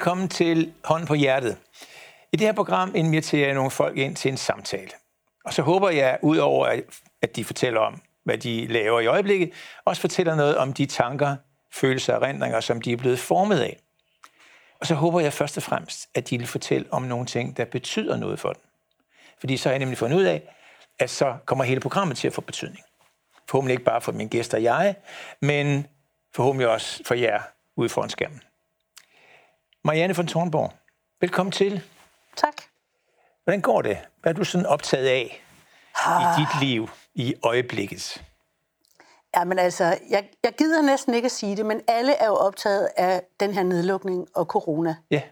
Velkommen til Hånden på Hjertet. I det her program inviterer jeg nogle folk ind til en samtale. Og så håber jeg, udover at de fortæller om, hvad de laver i øjeblikket, også fortæller noget om de tanker, følelser og erindringer, som de er blevet formet af. Og så håber jeg først og fremmest, at de vil fortælle om nogle ting, der betyder noget for dem. Fordi så har jeg nemlig fundet ud af, at så kommer hele programmet til at få betydning. Forhåbentlig ikke bare for mine gæster og jeg, men forhåbentlig også for jer ude foran skærmen. Marianne von Thornborg, velkommen til. Tak. Hvordan går det? Hvad er du sådan optaget af ah. i dit liv i øjeblikket? Jamen altså, jeg, jeg gider næsten ikke at sige det, men alle er jo optaget af den her nedlukning og corona. Ja.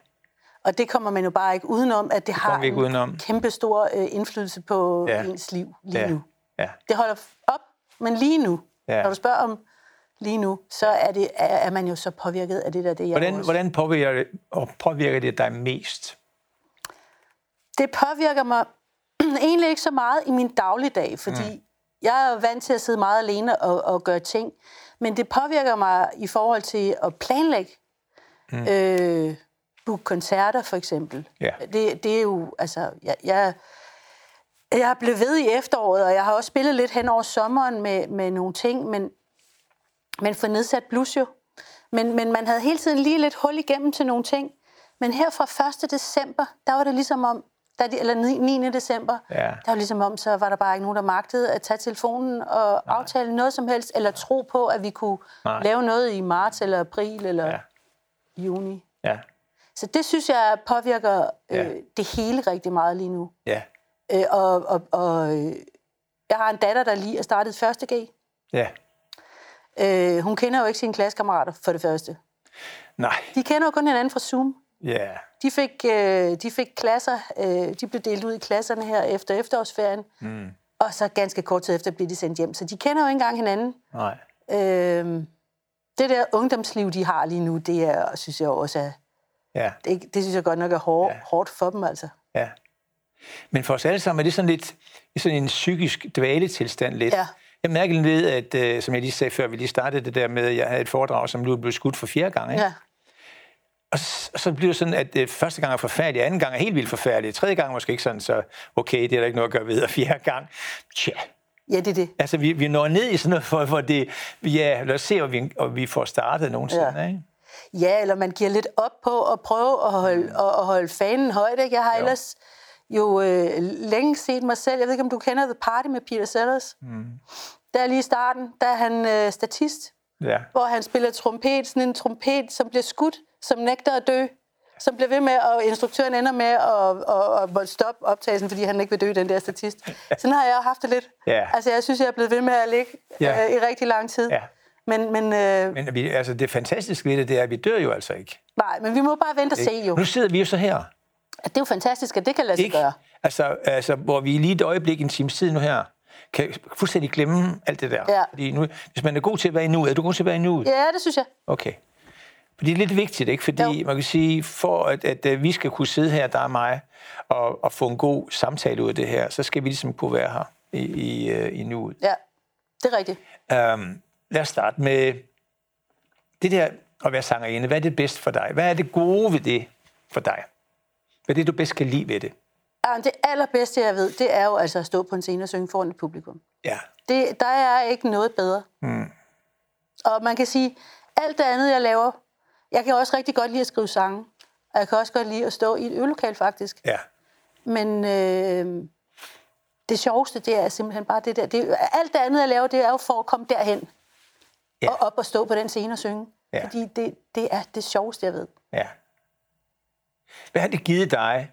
Og det kommer man jo bare ikke udenom, at det, det har ikke udenom. en kæmpe stor øh, indflydelse på ja. ens liv lige ja. nu. Ja. Det holder op, men lige nu, Ja. når du spørger om lige nu, så er, det, er, er man jo så påvirket af det der, det er jeg Hvordan, også. hvordan påvirker, det, og påvirker det dig mest? Det påvirker mig egentlig ikke så meget i min dagligdag, fordi mm. jeg er vant til at sidde meget alene og, og gøre ting. Men det påvirker mig i forhold til at planlægge. Mm. Øh, book koncerter for eksempel. Ja. Det, det er jo, altså, jeg, jeg, jeg blev ved i efteråret, og jeg har også spillet lidt hen over sommeren med, med nogle ting, men, men for nedsat blus jo. Men, men man havde hele tiden lige lidt hul igennem til nogle ting. Men her fra 1. december, der var det ligesom om, der, de- eller 9. 9. december, Ja. der var ligesom om, så var der bare ikke nogen, der magtede at tage telefonen og Nej. aftale noget som helst, eller tro på, at vi kunne Nej. Lave noget i marts eller april eller Ja. juni. Ja. Så det synes jeg påvirker øh, Ja. det hele rigtig meget lige nu. Ja. Øh, og og, og øh, jeg har en datter, der lige er startet første G. Ja. Øh, hun kender jo ikke sine klassekammerater, for det første. Nej. De kender jo kun hinanden fra Zoom. Ja. De fik, øh, de fik klasser, øh, de blev delt ud i klasserne her efter efterårsferien. Mm. Og så ganske kort tid efter blev de sendt hjem. Så de kender jo ikke engang hinanden. Nej. Øh, det der ungdomsliv, de har lige nu, det er, synes jeg også er, Ja. det, det synes jeg godt nok er Ja. ja. hårdt for dem, altså. Ja. Men for os alle sammen er det sådan lidt sådan en psykisk dvaletilstand lidt. Ja. Jeg mærker lidt, at, øh, som jeg lige sagde før, vi lige startede det der med, at jeg havde et foredrag, som nu er blevet skudt for fjerde gang. Ikke? Ja. Og så, og så bliver det sådan, at øh, første gang er forfærdelig, anden gang er helt vildt forfærdelig, tredje gang er måske ikke sådan, så okay, det er der ikke noget at gøre ved, og fjerde gang, tja. ja, det er det. Altså, vi, vi når ned i sådan noget, hvor, hvor det, ja, lad os se, om vi, om vi får startet nogensinde, ja. Ikke? Ja, eller man giver lidt op på at prøve at holde, mm. at, at holde fanen højt. Ikke? Jeg har Jo. jo. ellers jo øh, længe set mig selv. Jeg ved ikke, om du kender The Party med Peter Sellers. Mm. Der lige i starten, der er han øh, statist, Ja. hvor han spiller trompet. Sådan en trompet, som bliver skudt, som nægter at dø. Som bliver ved med, og instruktøren ender med at, at, at, stoppe optagelsen, fordi han ikke vil dø, den der statist. Sådan har jeg haft det lidt. Ja. Altså, jeg synes, jeg er blevet ved med at ligge Ja. øh, i rigtig lang tid. Ja. Men, men, øh, Men vi, altså, det fantastiske ved det, det er, at vi dør jo altså ikke. nej, men vi må bare vente og se jo. Nu sidder vi jo så her. Det er jo fantastisk, at det kan lade sig Ikke? gøre. Altså, altså, hvor vi lige et øjeblik, en times tid nu her, kan fuldstændig glemme alt det der. Ja. Fordi nu, hvis man er god til at være i nuet, er du god til at være i nuet? Ja, det synes jeg. Okay. For det er lidt vigtigt, ikke? Fordi Jo. man kan sige, for at, at, at vi skal kunne sidde her, der er mig, og, og få en god samtale ud af det her, så skal vi ligesom kunne være her i, i, øh, i nuet. Ja, det er rigtigt. Um, lad os starte med det der at være sangerinde. Hvad er det bedst for dig? Hvad er det gode ved det for dig? Hvad er det, du bedst kan lide ved det? Det allerbedste, jeg ved, det er jo altså at stå på en scene og synge foran et publikum. Ja. Det, der er ikke noget bedre. Mm. Og man kan sige, alt det andet, jeg laver, jeg kan også rigtig godt lide at skrive sange. Og jeg kan også godt lide at stå i et øvelokal, faktisk. Ja. Men øh, det sjoveste, det er simpelthen bare det der. Det, alt det andet, jeg laver, det er jo for at komme derhen. Ja. Og op og stå på den scene og synge. Ja. Fordi det, det er det sjoveste, jeg ved. Ja. Hvad har det givet dig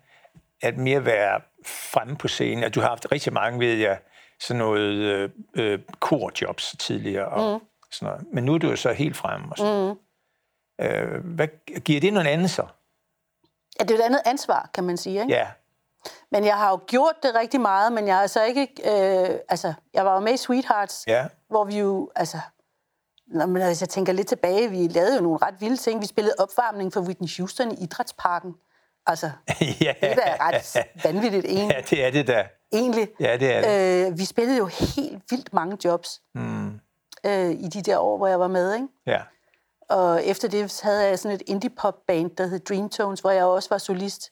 at mere være fremme på scenen? At du har haft rigtig mange, ved jeg, sådan noget øh, øh, korjobs tidligere og mm. sådan noget. Men nu er du jo så helt fremme. Og sådan. Mm. Øh, hvad giver det noget andet så? Ja, det er et andet ansvar, kan man sige. Ikke? Ja. Men jeg har jo gjort det rigtig meget, men jeg er altså ikke... Øh, altså, jeg var jo med i Sweethearts, Ja. hvor vi jo... Altså, når man, hvis jeg tænker lidt tilbage, vi lavede jo nogle ret vilde ting. Vi spillede opvarmning for Whitney Houston i Idrætsparken. Altså, ja. det er da ret vanvittigt en, Ja, det er det da. egentlig. Ja, det er det. Øh, vi spillede jo helt vildt mange jobs mm. øh, i de der år, hvor jeg var med. Ikke? Ja. Og efter det havde jeg sådan et indie-pop-band, der hed Dreamtones, hvor jeg også var solist.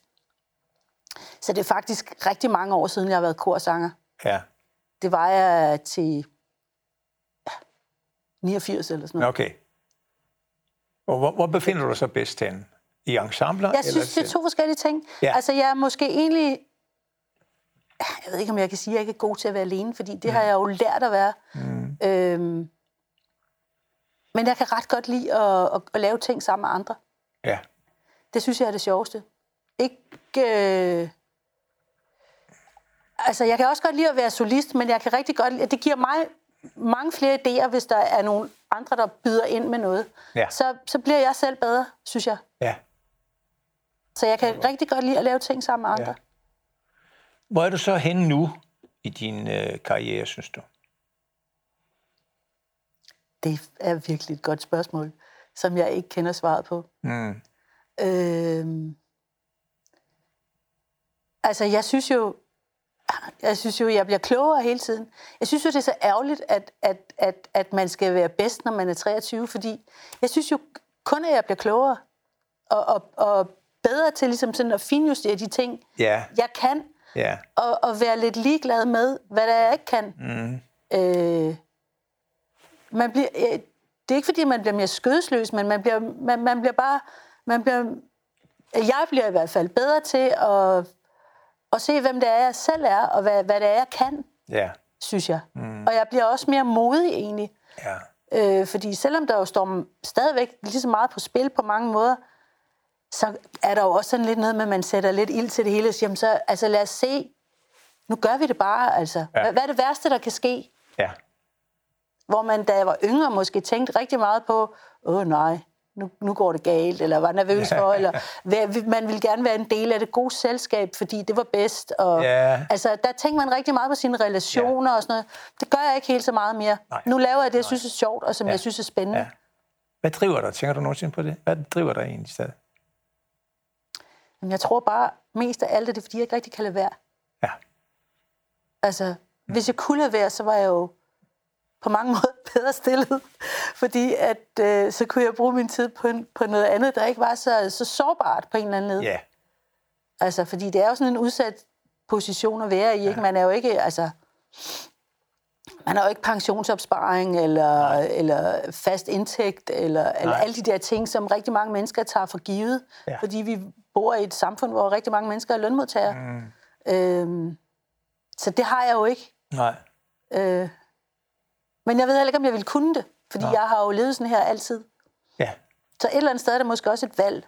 Så det er faktisk rigtig mange år siden, jeg har været korsanger. Ja. Det var jeg til ja, 89 eller sådan noget. Okay. Og hvor, hvor befinder du dig så bedst hen? I ensembler? Jeg synes, det er to forskellige ting. Ja. Altså, jeg er måske egentlig... Jeg ved ikke, om jeg kan sige, at jeg ikke er god til at være alene, fordi det mm. har jeg jo lært at være. Mm. Øhm, men jeg kan ret godt lide at, at, at lave ting sammen med andre. Ja. Det synes jeg er det sjoveste. Ikke... Øh... Altså, jeg kan også godt lide at være solist, men jeg kan rigtig godt lide... Det giver mig mange flere idéer, hvis der er nogle andre, der byder ind med noget. Ja. Så, så bliver jeg selv bedre, synes jeg. Ja. Så jeg kan rigtig godt lide at lave ting sammen med andre. Ja. Hvor er du så henne nu i din øh, karriere, synes du? Det er virkelig et godt spørgsmål, som jeg ikke kender svaret på. Mm. Øhm, altså, jeg synes jo, jeg synes jo, jeg bliver klogere hele tiden. Jeg synes jo, det er så ærgerligt, at, at, at, at man skal være bedst, når man er 23, fordi jeg synes jo kun, at jeg bliver klogere og, og, og bedre til ligesom sådan at finjustere de ting, Ja. jeg kan, Ja. og, og være lidt ligeglad med, hvad der er, jeg ikke kan. Mm. Øh, man bliver, det er ikke, fordi man bliver mere skødesløs, men man bliver, man, man bliver bare... Man bliver, jeg bliver i hvert fald bedre til at, at se, hvem det er, jeg selv er, og hvad, hvad det er, jeg kan, Ja. synes jeg. Mm. Og jeg bliver også mere modig, egentlig. Ja. Øh, fordi selvom der jo står stadigvæk lige så meget på spil på mange måder, så er der jo også sådan lidt noget med, at man sætter lidt ild til det hele og siger, "Jamen, så, altså lad os se, nu gør vi det bare, altså. Ja. Hvad, er det værste, der kan ske? Ja. Hvor man, da jeg var yngre, måske tænkte rigtig meget på, åh nej, nu, nu går det galt, eller var nervøs for, eller man ville gerne være en del af det gode selskab, fordi det var bedst. Og, Ja. Altså, der tænkte man rigtig meget på sine relationer ja. og sådan noget. Det gør jeg ikke helt så meget mere. Nej. Nu laver jeg det, jeg synes er sjovt, og som ja. jeg synes er spændende. Ja. Hvad driver dig? Tænker du nogensinde på det? Hvad driver dig egentlig stadig? Men jeg tror bare, mest af alt er det, fordi jeg ikke rigtig kan lade være. Ja. Altså, hvis jeg kunne lade være, så var jeg jo på mange måder bedre stillet. Fordi at, øh, så kunne jeg bruge min tid på, en, på noget andet, der ikke var så, så sårbart på en eller anden led. Ja. Altså, fordi det er jo sådan en udsat position at være i. Ikke? Man er jo ikke, altså... Man har jo ikke pensionsopsparing, eller, eller fast indtægt, eller, eller alle de der ting, som rigtig mange mennesker tager for givet. Ja. Fordi vi bor i et samfund, hvor rigtig mange mennesker er lønmodtagere. Mm. Øhm, så det har jeg jo ikke. Nej. Øh, men jeg ved heller ikke, om jeg vil kunne det. Fordi jeg har jo levet sådan her altid. Ja. Så et eller andet sted er der måske også et valg.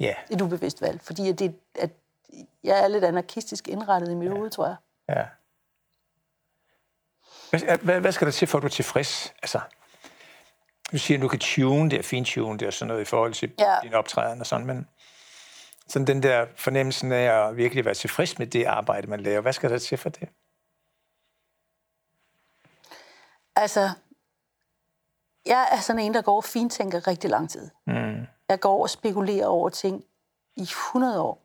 Ja. Et ubevidst valg. Fordi at det, at jeg er lidt anarkistisk indrettet i mit hoved, tror jeg. Ja. Hvad, hvad, hvad skal der til, for at du er tilfreds? Altså, du siger, at du kan tune det, fintune det og sådan noget i forhold til Ja. din optræden og sådan, men sådan den der fornemmelsen af at virkelig være tilfreds med det arbejde, man laver. Hvad skal der til for det? Altså, jeg er sådan en, der går og fintænker rigtig lang tid. Mm. Jeg går og spekulerer over ting i 100 år.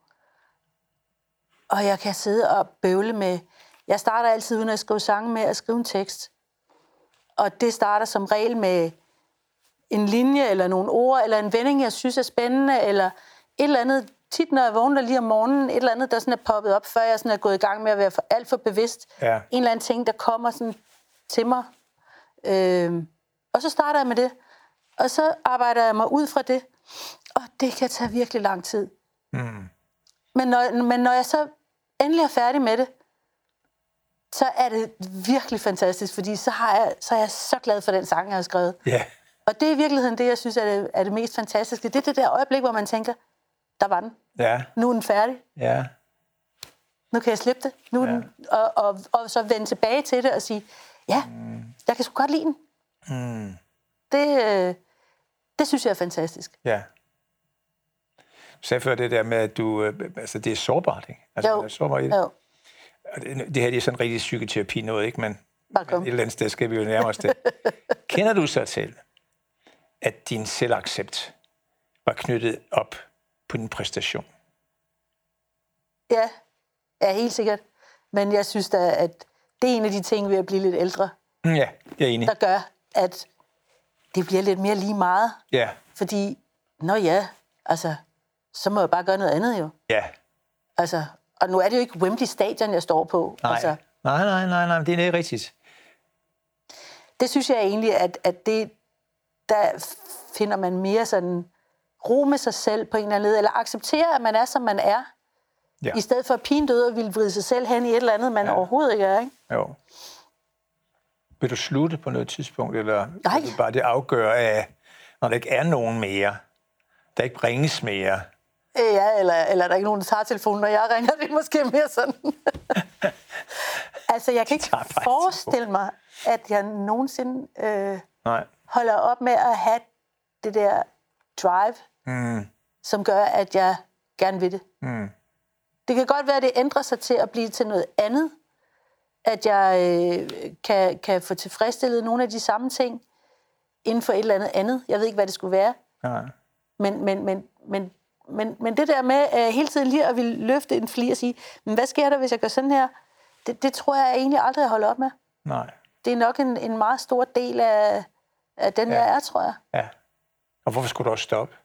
Og jeg kan sidde og bøvle med... Jeg starter altid, uden at skrive sange, med at skrive en tekst. Og det starter som regel med en linje, eller nogle ord, eller en vending, jeg synes er spændende, eller et eller andet. Tit, når jeg vågner lige om morgenen, et eller andet, der sådan er poppet op, før jeg sådan er gået i gang med at være for, alt for bevidst. Ja. En eller anden ting, der kommer sådan til mig. Øhm, og så starter jeg med det. Og så arbejder jeg mig ud fra det. Og det kan tage virkelig lang tid. Mm. Men når, men når jeg så endelig er færdig med det, så er det virkelig fantastisk, fordi så, har jeg, så er jeg så glad for den sang, jeg har skrevet. Ja. Og det er i virkeligheden det, jeg synes er det, er det mest fantastiske. Det er det der øjeblik, hvor man tænker, der var den. Ja. Nu er den færdig. Ja. Nu kan jeg slippe det. Nu ja. den, og, og, og så vende tilbage til det og sige, ja, mm. jeg kan sgu godt lide den. Mm. Det, øh, det synes jeg er fantastisk. Ja. Du sagde før det der med, at du, øh, altså det er sårbart, ikke? Altså, Jo. det er sårbart i det. Jo, det, her det er sådan rigtig psykoterapi noget, ikke? Men, men et eller andet sted skal vi jo nærme os det. Kender du så til, at din selvaccept var knyttet op på din præstation? Ja, ja, helt sikkert. Men jeg synes da, at det er en af de ting ved at blive lidt ældre, Mm, Ja, jeg er enig. der gør, at det bliver lidt mere lige meget. Ja, Fordi, nå ja, altså, så må jeg bare gøre noget andet jo. ja. Altså, og nu er det jo ikke Wembley Stadion, jeg står på. Nej. Altså, nej, nej, nej, nej, det er ikke rigtigt. det synes jeg egentlig, at, at det, der finder man mere sådan ro med sig selv på en eller anden led, eller acceptere, at man er, som man er, Ja. i stedet for at pine død og ville vride sig selv hen i et eller andet, man ja. Overhovedet ikke er. Ikke? Jo. Vil du slutte på noget tidspunkt, eller Nej. vil du bare det afgøre af, når der ikke er nogen mere, der ikke ringes mere? Øh, Ja, eller, eller er der ikke nogen, der tager telefonen, når jeg ringer? Det er måske mere sådan. altså, jeg kan ikke forestille mig, at jeg nogensinde øh, Nej. holder op med at have det der drive, Mm. som gør, at jeg gerne vil det. Mm. Det kan godt være, at det ændrer sig til at blive til noget andet. At jeg øh, kan, kan få tilfredsstillet nogle af de samme ting inden for et eller andet andet. Jeg ved ikke, hvad det skulle være. Nej. Men, men, men, men, men, men det der med uh, hele tiden lige at ville løfte en fli og sige, men hvad sker der, hvis jeg gør sådan her? Det, det tror jeg egentlig aldrig, jeg holder op med. Nej. Det er nok en, en meget stor del af, af den. Ja. jeg er, tror jeg. Ja. Og hvorfor skulle du også stoppe?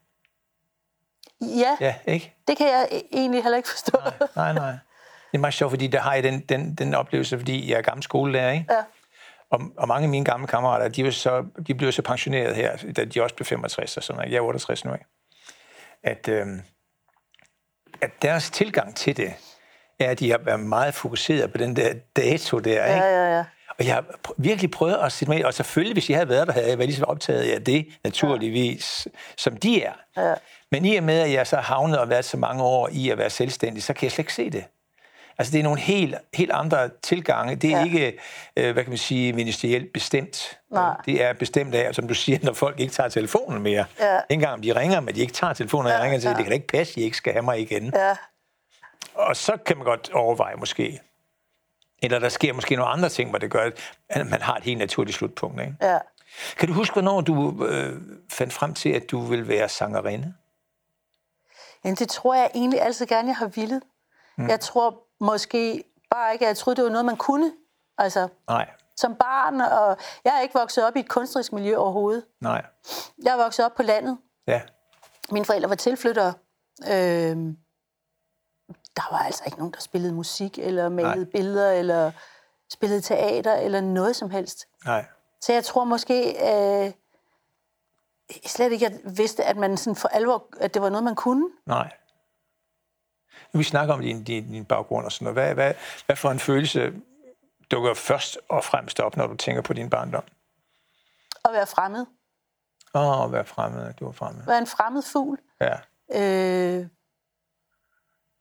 Ja, ja, ikke? det kan jeg e- egentlig heller ikke forstå. Nej, nej, nej. Det er meget sjovt, fordi der har jeg den, den, den oplevelse, fordi jeg er gammel skolelærer, ikke? Ja. Og, og mange af mine gamle kammerater, de, var så, de blev så pensioneret her, da de også blev 65 og sådan noget. Jeg er 68 nu, ikke? At, øhm, at deres tilgang til det, er, at de har været meget fokuseret på den der dato der, ikke? Ja, ja, ja. Og jeg har virkelig prøvet at sætte mig ind, og selvfølgelig, hvis jeg havde været der, havde jeg været lige så optaget af det, naturligvis, ja. som de er. Ja. Men i og med, at jeg så havnet og været så mange år i at være selvstændig, så kan jeg slet ikke se det. Altså, det er nogle helt, helt andre tilgange. Det er Ja. ikke, øh, hvad kan man sige, ministerielt bestemt. Nej. Det er bestemt af, som du siger, når folk ikke tager telefonen mere. Ja. Ikke engang om de ringer, men de ikke tager telefonen, og jeg Ja, ringer til, ja. det kan da ikke passe, I ikke skal have mig igen. ja. Og så kan man godt overveje måske, eller der sker måske nogle andre ting, hvor det gør, at man har et helt naturligt slutpunkt. Ikke? ja. Kan du huske, hvornår du øh, fandt frem til, at du vil være sangerinde? Jamen, det tror jeg egentlig altid gerne, jeg har villet. Mm. Jeg tror måske bare ikke, at jeg troede, det var noget, man kunne. Altså, Nej, som barn, og jeg er ikke vokset op i et kunstnerisk miljø overhovedet. nej. Jeg er vokset op på landet. Ja, Mine forældre var tilflyttere. Øhm, der var altså ikke nogen, der spillede musik, eller malede Nej. billeder, eller spillede teater, eller noget som helst. nej. Så jeg tror måske øh, slet ikke, jeg vidste, at man sådan for alvor, at det var noget, man kunne. Nej. Nu vi snakker om din, din, din baggrund og sådan noget. Hvad, hvad, hvad for en følelse dukker først og fremmest op, når du tænker på din barndom? At være fremmed. Åh, oh, være fremmed. Du var fremmed. Være en fremmed fugl. Ja, Øh,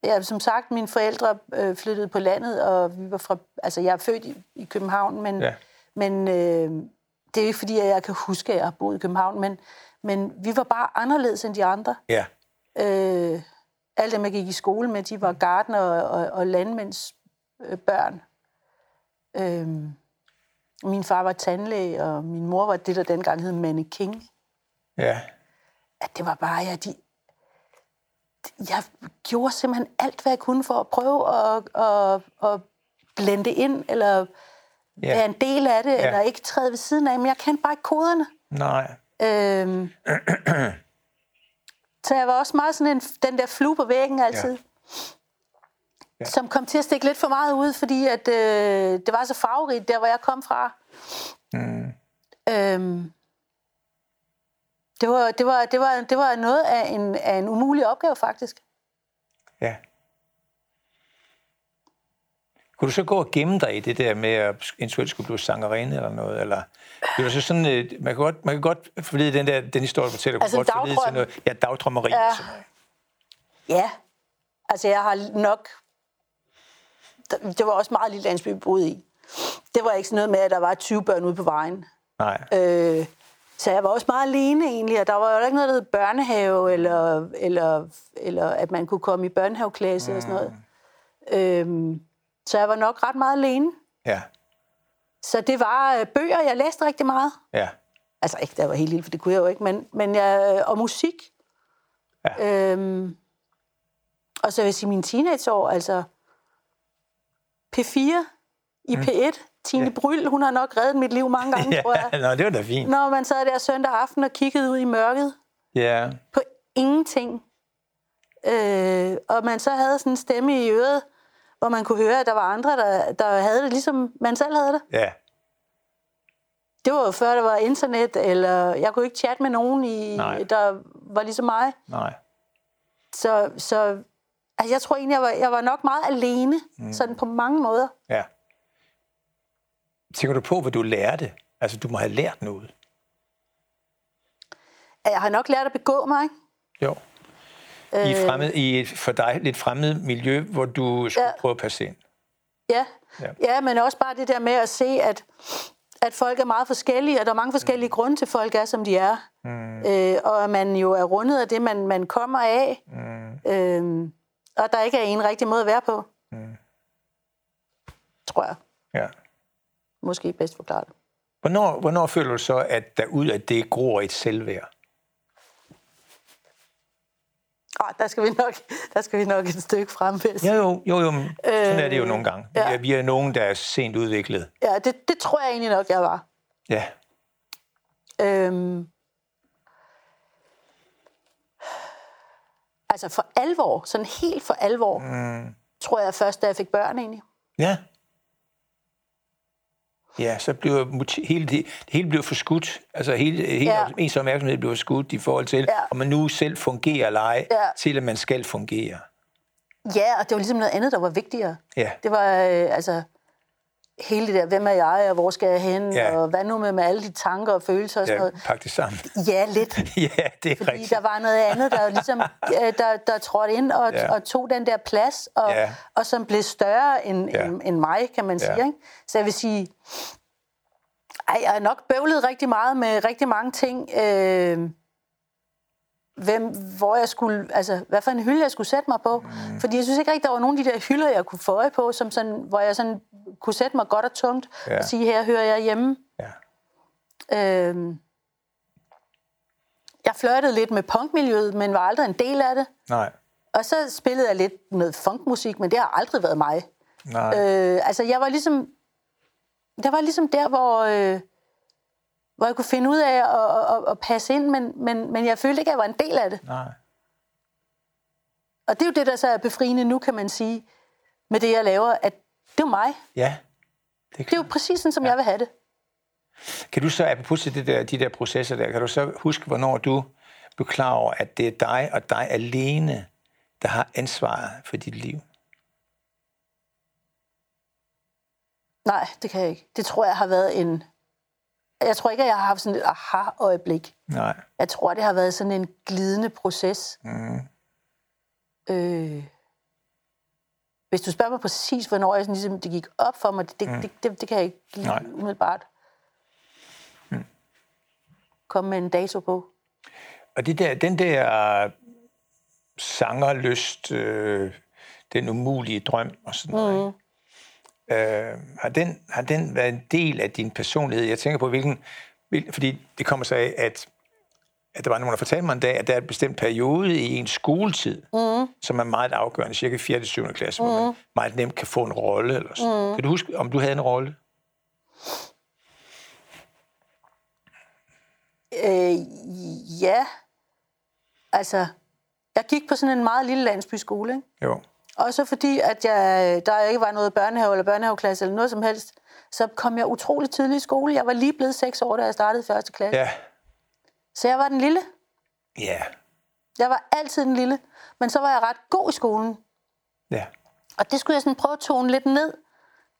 ja, som sagt, mine forældre øh, flyttede på landet, og vi var fra, altså jeg er født i, i København, men, Ja. men øh, det er jo ikke fordi, at jeg kan huske, at jeg har boet i København, men, men vi var bare anderledes end de andre. ja, Øh, alle dem, jeg gik i skole med, de var gardener og, og, og landmænds øh, børn. Øh, min far var tandlæge, og min mor var det, der dengang hed Manne King ja. at det var bare, ja, de, jeg gjorde simpelthen alt, hvad jeg kunne for at prøve at, at, at blende ind, eller Ja. være en del af det, Ja. eller ikke træde ved siden af, men jeg kendte bare ikke koderne. Nej. Øhm, så jeg var også meget sådan en, den der flue på væggen altid. Ja. Ja. Som kom til at stikke lidt for meget ud, fordi at, øh, det var så farverigt, der hvor jeg kom fra. Mm. Øhm, det, var, det, var, det, var, det var noget af en, af en umulig opgave, faktisk. Ja. Kunne du så gå og gemme dig i det der med at eventuelt skulle blive sangerinde eller noget? Eller det var så sådan, øh, man kan godt, man kan godt forlede den der den historie, du fortæller, Altså kunne godt dagdrøm. til noget, ja, dagdrømmeri. Ja. og sådan noget. Ja. Altså, jeg har nok... Det var også meget lille landsby, vi boede i. Det var ikke sådan noget med, at der var 20 børn ude på vejen. Nej, Øh, så jeg var også meget alene egentlig, og der var jo ikke noget, der hed børnehave, eller, eller, eller at man kunne komme i børnehaveklasse mm. og sådan noget. Øhm, så jeg var nok ret meget alene. ja, Så det var øh, bøger, jeg læste rigtig meget. ja, Altså ikke, jeg var helt lille, for det kunne jeg jo ikke, men, men jeg, og musik. Ja. Øhm, og så vil jeg sige, mine teenageår, altså P4, i P1. Tine Ja. Bryl, hun har nok reddet mit liv mange gange, tror jeg. Ja, nå, det var da fint. Når man sad der søndag aften og kiggede ud i mørket Ja, på ingenting. Øh, og man så havde sådan en stemme i øret, hvor man kunne høre, at der var andre, der, der havde det, ligesom man selv havde det. ja, Det var jo før, der var internet, eller jeg kunne ikke chatte med nogen, i, Nej. der var ligesom mig. nej. Så, så altså, jeg tror egentlig, jeg var, jeg var nok meget alene, mm. sådan på mange måder. Ja. Tænker du på, hvad du lærte? Altså, du må have lært noget. Jeg har nok lært at begå mig, ikke? Jo. I, et fremmed, I et for dig lidt fremmed miljø, hvor du skulle Ja. prøve at passe ind. Ja. Ja. ja, men også bare det der med at se, at, at folk er meget forskellige, og der er mange forskellige grunde til, at folk er, som de er. Mm. Øh, og at man jo er rundet af det, man, man kommer af. Mm. Øh, og der ikke er en rigtig måde at være på. Mm. Tror jeg. Ja. Måske bedst forklaret. Hvornår, hvornår føler du så, at der ud af det gror et selvværd? Ah, der, skal vi nok, der skal vi nok et stykke frem. Hvis. Ja, jo, jo, jo. Sådan er det jo nogle gange. Vi ja. er, vi er nogen, der er sent udviklet. Ja, det, det tror jeg egentlig nok, jeg var. Ja. Øhm, altså for alvor, sådan helt for alvor, mm. tror jeg først, da jeg fik børn egentlig. Ja. Ja, så bliver hele, det, det hele bliver forskudt. Altså hele, hele ja. ens opmærksomhed bliver forskudt i forhold til, Ja. om man nu selv fungerer eller ej, Ja. til at man skal fungere. Ja, og det var ligesom noget andet, der var vigtigere. Ja. Det var øh, altså hele det der, hvem er jeg, og hvor skal jeg hen, Ja. og hvad nu med, med alle de tanker og følelser og sådan Ja, noget. pak det sammen. Ja, lidt. ja, det er Fordi rigtigt. der var noget andet, der ligesom, øh, der, der trådte ind og, Ja. og tog den der plads, og, Ja. og som blev større end, ja. end, end mig, kan man Ja. sige. Ikke? Så jeg vil sige, ej, jeg har nok bøvlet rigtig meget med rigtig mange ting. Øh, hvem, hvor jeg skulle, altså, hvad for en hylde jeg skulle sætte mig på. Mm. Fordi jeg synes ikke rigtig, der var nogen af de der hylder, jeg kunne få øje på, som sådan, hvor jeg sådan kunne sætte mig godt og tungt Ja. og sige, her hører jeg hjemme. Ja. Øh, jeg flirtede lidt med punkmiljøet, men var aldrig en del af det. Nej, Og så spillede jeg lidt noget funkmusik, men det har aldrig været mig. nej. Øh, altså, jeg var ligesom... Det var ligesom der, hvor, øh, hvor jeg kunne finde ud af at, at, at, passe ind, men, men, men jeg følte ikke, at jeg var en del af det. nej. Og det er jo det, der så er befriende nu, kan man sige, med det, jeg laver, at det er mig. Ja, det er Det er jo præcis sådan, som ja. jeg vil have det. Kan du så, apropos til det der, de der processer der, kan du så huske, hvornår du blev klar over, at det er dig og dig alene, der har ansvaret for dit liv? Nej, det kan jeg ikke. Det tror jeg har været en... Jeg tror ikke, at jeg har haft sådan et aha-øjeblik. Nej. Jeg tror, det har været sådan en glidende proces. Mm. Øh, hvis du spørger mig præcis, hvornår jeg sådan, ligesom, det gik op for mig, det, det, det, det, det kan jeg ikke lige Nej. umiddelbart komme med en dato på. Og det der, den der sangerlyst, øh, den umulige drøm og sådan noget, mm. Øh, har, den, har den været en del af din personlighed? Jeg tænker på, hvilken... Hvil, fordi det kommer sig af, at, at der var nogen, der fortalte mig en dag, at der er en bestemt periode i en skoletid, mm. som er meget afgørende, cirka 4. til 7. klasse, mm. hvor man meget nemt kan få en rolle. Eller sådan. Mm. Kan du huske, om du havde en rolle? Øh, ja, altså, jeg gik på sådan en meget lille landsbyskole, ikke? Jo. Og så fordi, at jeg, der ikke var noget børnehave eller børnehaveklasse eller noget som helst, så kom jeg utrolig tidligt i skole. Jeg var lige blevet seks år, da jeg startede første klasse. Ja. Så jeg var den lille. Ja. Jeg var altid den lille. Men så var jeg ret god i skolen. Ja. Og det skulle jeg sådan prøve at tone lidt ned,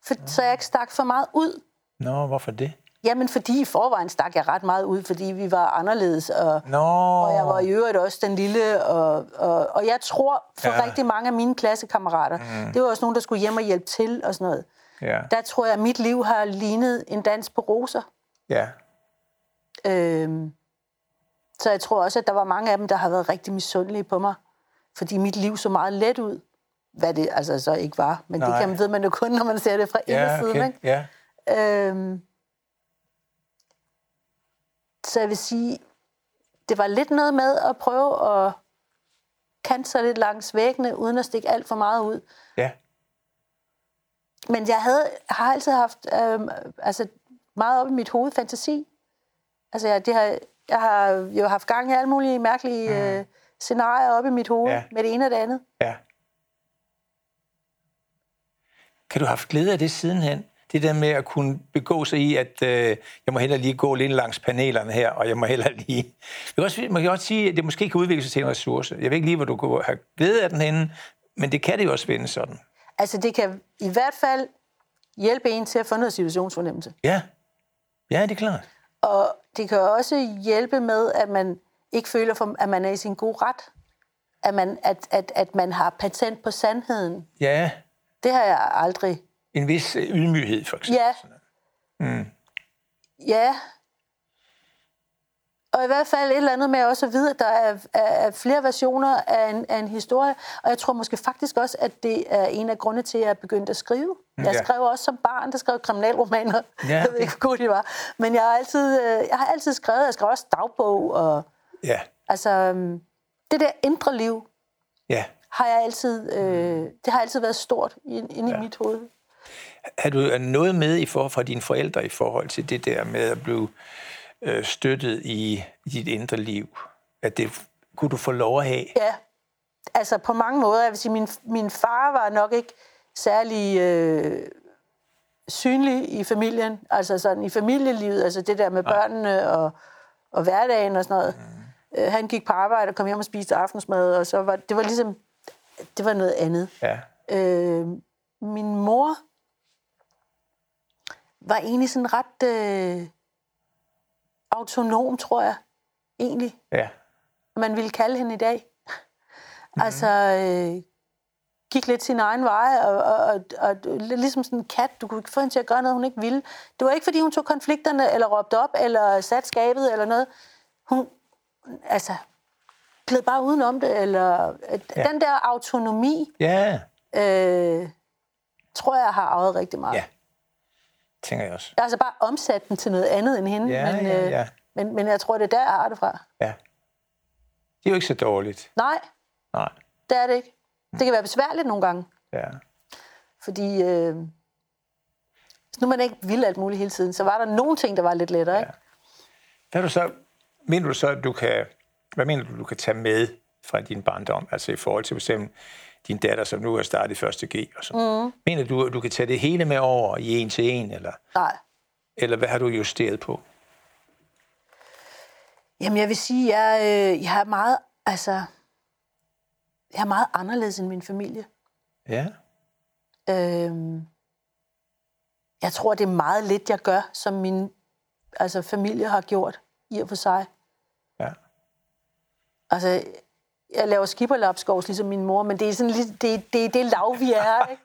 for, så jeg ikke stak for meget ud. Nå, hvorfor det? Jamen, fordi i forvejen stak jeg ret meget ud, fordi vi var anderledes, og, Nå. og jeg var i øvrigt også den lille. Og, og, og jeg tror, for Ja. rigtig mange af mine klassekammerater, mm. det var også nogen, der skulle hjem og hjælpe til og sådan noget. Ja. Der tror jeg, at mit liv har lignet en dans på roser. Ja. Øhm, så jeg tror også, at der var mange af dem, der har været rigtig misundelige på mig. Fordi mit liv så meget let ud. Hvad det altså så ikke var. Men Nej. Det kan, ved man jo kun, når man ser det fra Ja, indersiden. okay. Ikke? Ja. Øhm, så jeg vil sige, det var lidt noget med at prøve at kante sig lidt langs væggene, uden at stikke alt for meget ud. Ja. men jeg havde, har altid haft øh, altså, meget op i mit hoved fantasi. Altså, jeg, det har, jeg har jo haft gang i alle mulige mærkelige mm. øh, scenarier op i mit hoved, Ja. med det ene og det andet. Ja. Kan du have haft glæde af det sidenhen? Det der med at kunne begå sig i, at øh, jeg må heller lige gå lidt langs panelerne her, og jeg må heller lige... Jeg kan også, man kan også sige, at det måske kan udvikle sig til en ressource. Jeg ved ikke lige, hvor du kunne have glæde af den henne, men det kan det jo også vende sådan. Altså, det kan i hvert fald hjælpe en til at få noget situationsfornemmelse. Ja, ja det er klart. Og det kan også hjælpe med, at man ikke føler, for, at man er i sin gode ret. At man, at, at, at man har patent på sandheden. Ja, Det har jeg aldrig. En vis øh, ydmyghed, for eksempel. Ja. Ja. Og i hvert fald et eller andet med også at vide, at der er, er, er flere versioner af en, af en historie. Og jeg tror måske faktisk også, at det er en af grunde til, at jeg begyndte at skrive. Jeg Ja. skrev også som barn, der skrev kriminalromaner. Ja, jeg ved ikke, hvor gode de var. Men jeg har altid, øh, jeg har altid skrevet. Jeg skrev også dagbog. Og, Ja, altså, øhm, det der indre liv ja. har jeg altid, øh, det har altid været stort inde inde i mit hoved. Har du noget med i forhold fra dine forældre i forhold til det der med at blive øh, støttet i, i dit indre liv? At det kunne du få lov at have? Ja, altså på mange måder. Jeg vil sige, min, min far var nok ikke særlig øh, synlig i familien. Altså sådan i familielivet, altså det der med børnene og, og hverdagen og sådan noget. Mm. Øh, han gik på arbejde og kom hjem og spiste aftensmad, og så var det var ligesom, det var noget andet. Ja. Øh, min mor var egentlig sådan ret øh, autonom, tror jeg, egentlig Ja. man ville kalde hende i dag. Mm. Altså, øh, gik lidt sin egen vej, og, og, og, og ligesom sådan en kat. Du kunne ikke få hende til at gøre noget, hun ikke ville. Det var ikke, fordi hun tog konflikterne, eller råbte op, eller satte skabet, eller noget. Hun, altså, gled bare udenom det, eller ja. den der autonomi, Ja, øh, tror jeg har arvet rigtig meget. ja. Tænker jeg også. Altså bare omsat den til noget andet end hende, Ja, men, ja, øh, ja. men, men jeg tror, det er der, jeg har det fra. Ja. Det er jo ikke så dårligt. Nej, Nej. det er det ikke. Det kan være besværligt nogle gange. Ja. Fordi øh, hvis nu man ikke ville alt muligt hele tiden, så var der nogle ting, der var lidt lettere. Ikke? Hvad du så, mener du så, at du kan, hvad mener du, du kan tage med fra din barndom? Altså i forhold til for eksempel din datter, som nu er startet i 1. G og sådan. Mm. Mener du, at du kan tage det hele med over i en til en, eller, Nej. eller hvad har du justeret på? Jamen, jeg vil sige, jeg, øh, jeg er meget, altså, jeg er meget anderledes end min familie. Ja. Øhm, jeg tror, det er meget lidt, jeg gør, som min altså, familie har gjort i og for sig. Ja. Altså, jeg laver skipperlapskovs, ligesom min mor, men det er sådan lidt, det, det er det lav, vi er, ikke?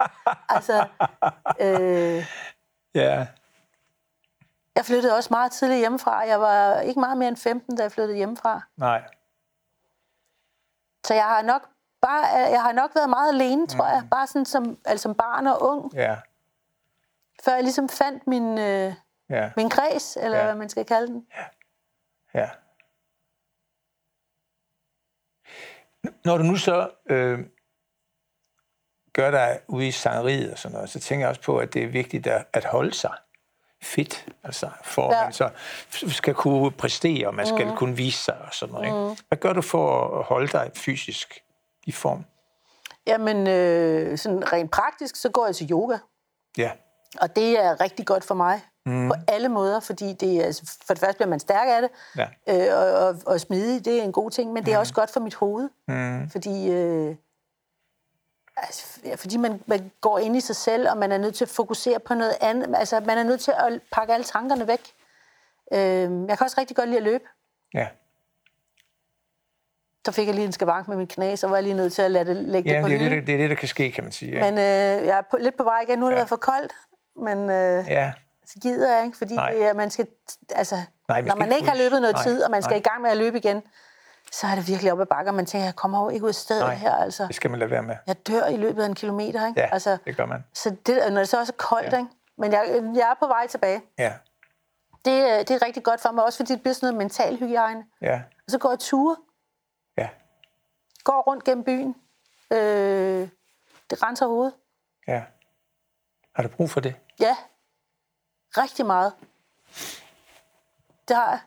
Altså, øh, Ja. jeg flyttede også meget tidligt hjemmefra. Jeg var ikke meget mere end 15, da jeg flyttede hjemmefra. Nej. Så jeg har nok bare, jeg har nok været meget alene, tror jeg. Bare sådan som, altså som barn og ung. Ja. Før jeg ligesom fandt min, øh, Ja. min kreds, eller Ja. ja. hvad man skal kalde den. Ja. Når du nu så øh, gør dig ude i sangeriet og sådan noget, så tænker jeg også på, at det er vigtigt at, at holde sig fit, altså for ja. Man så skal kunne præstere, og man skal mm. kunne vise sig og sådan noget. Mm. Ikke? Hvad gør du for at holde dig fysisk i form? Jamen, øh, sådan rent praktisk, så går jeg til yoga. Ja, Og det er rigtig godt for mig. Mm. På alle måder, fordi det er, altså, for det første bliver man stærk af det, ja, øh, og, og, og smidig, det er en god ting, men det er også godt for mit hoved. mm. Fordi, øh, altså, ja, fordi man, man går ind i sig selv, og man er nødt til at fokusere på noget andet. Altså, man er nødt til at pakke alle tankerne væk. Øh, jeg kan også rigtig godt lide at løbe. ja. Så fik jeg lige en skavank med mit knæ, så var jeg lige nødt til at lade det lægge ja det på det, det, det er det, der kan ske, kan man sige. Ja, Men øh, jeg er på, lidt på vej igen. Nu har det været for koldt, men øh, ja. Så gider jeg ikke, fordi Nej. det, man skal, altså, Nej, man når man ikke ikke har push. løbet noget Nej, tid, og man skal nej. i gang med at løbe igen, så er det virkelig op ad bakke, og man tænker, jeg kommer jo ikke ud af stedet Nej, her, altså. det skal man lade være med. Jeg dør i løbet af en kilometer, ikke? Ja, altså, det gør man. Så det, når det så også er koldt, Ja. ikke? Men jeg, jeg er på vej tilbage. Ja, Det, det er rigtig godt for mig, også fordi det bliver sådan noget mental hygiejne. ja, Og så går jeg ture, ja, går rundt gennem byen. Øh, det renser hovedet. ja. Har du brug for det? Ja. Rigtig meget. Jeg.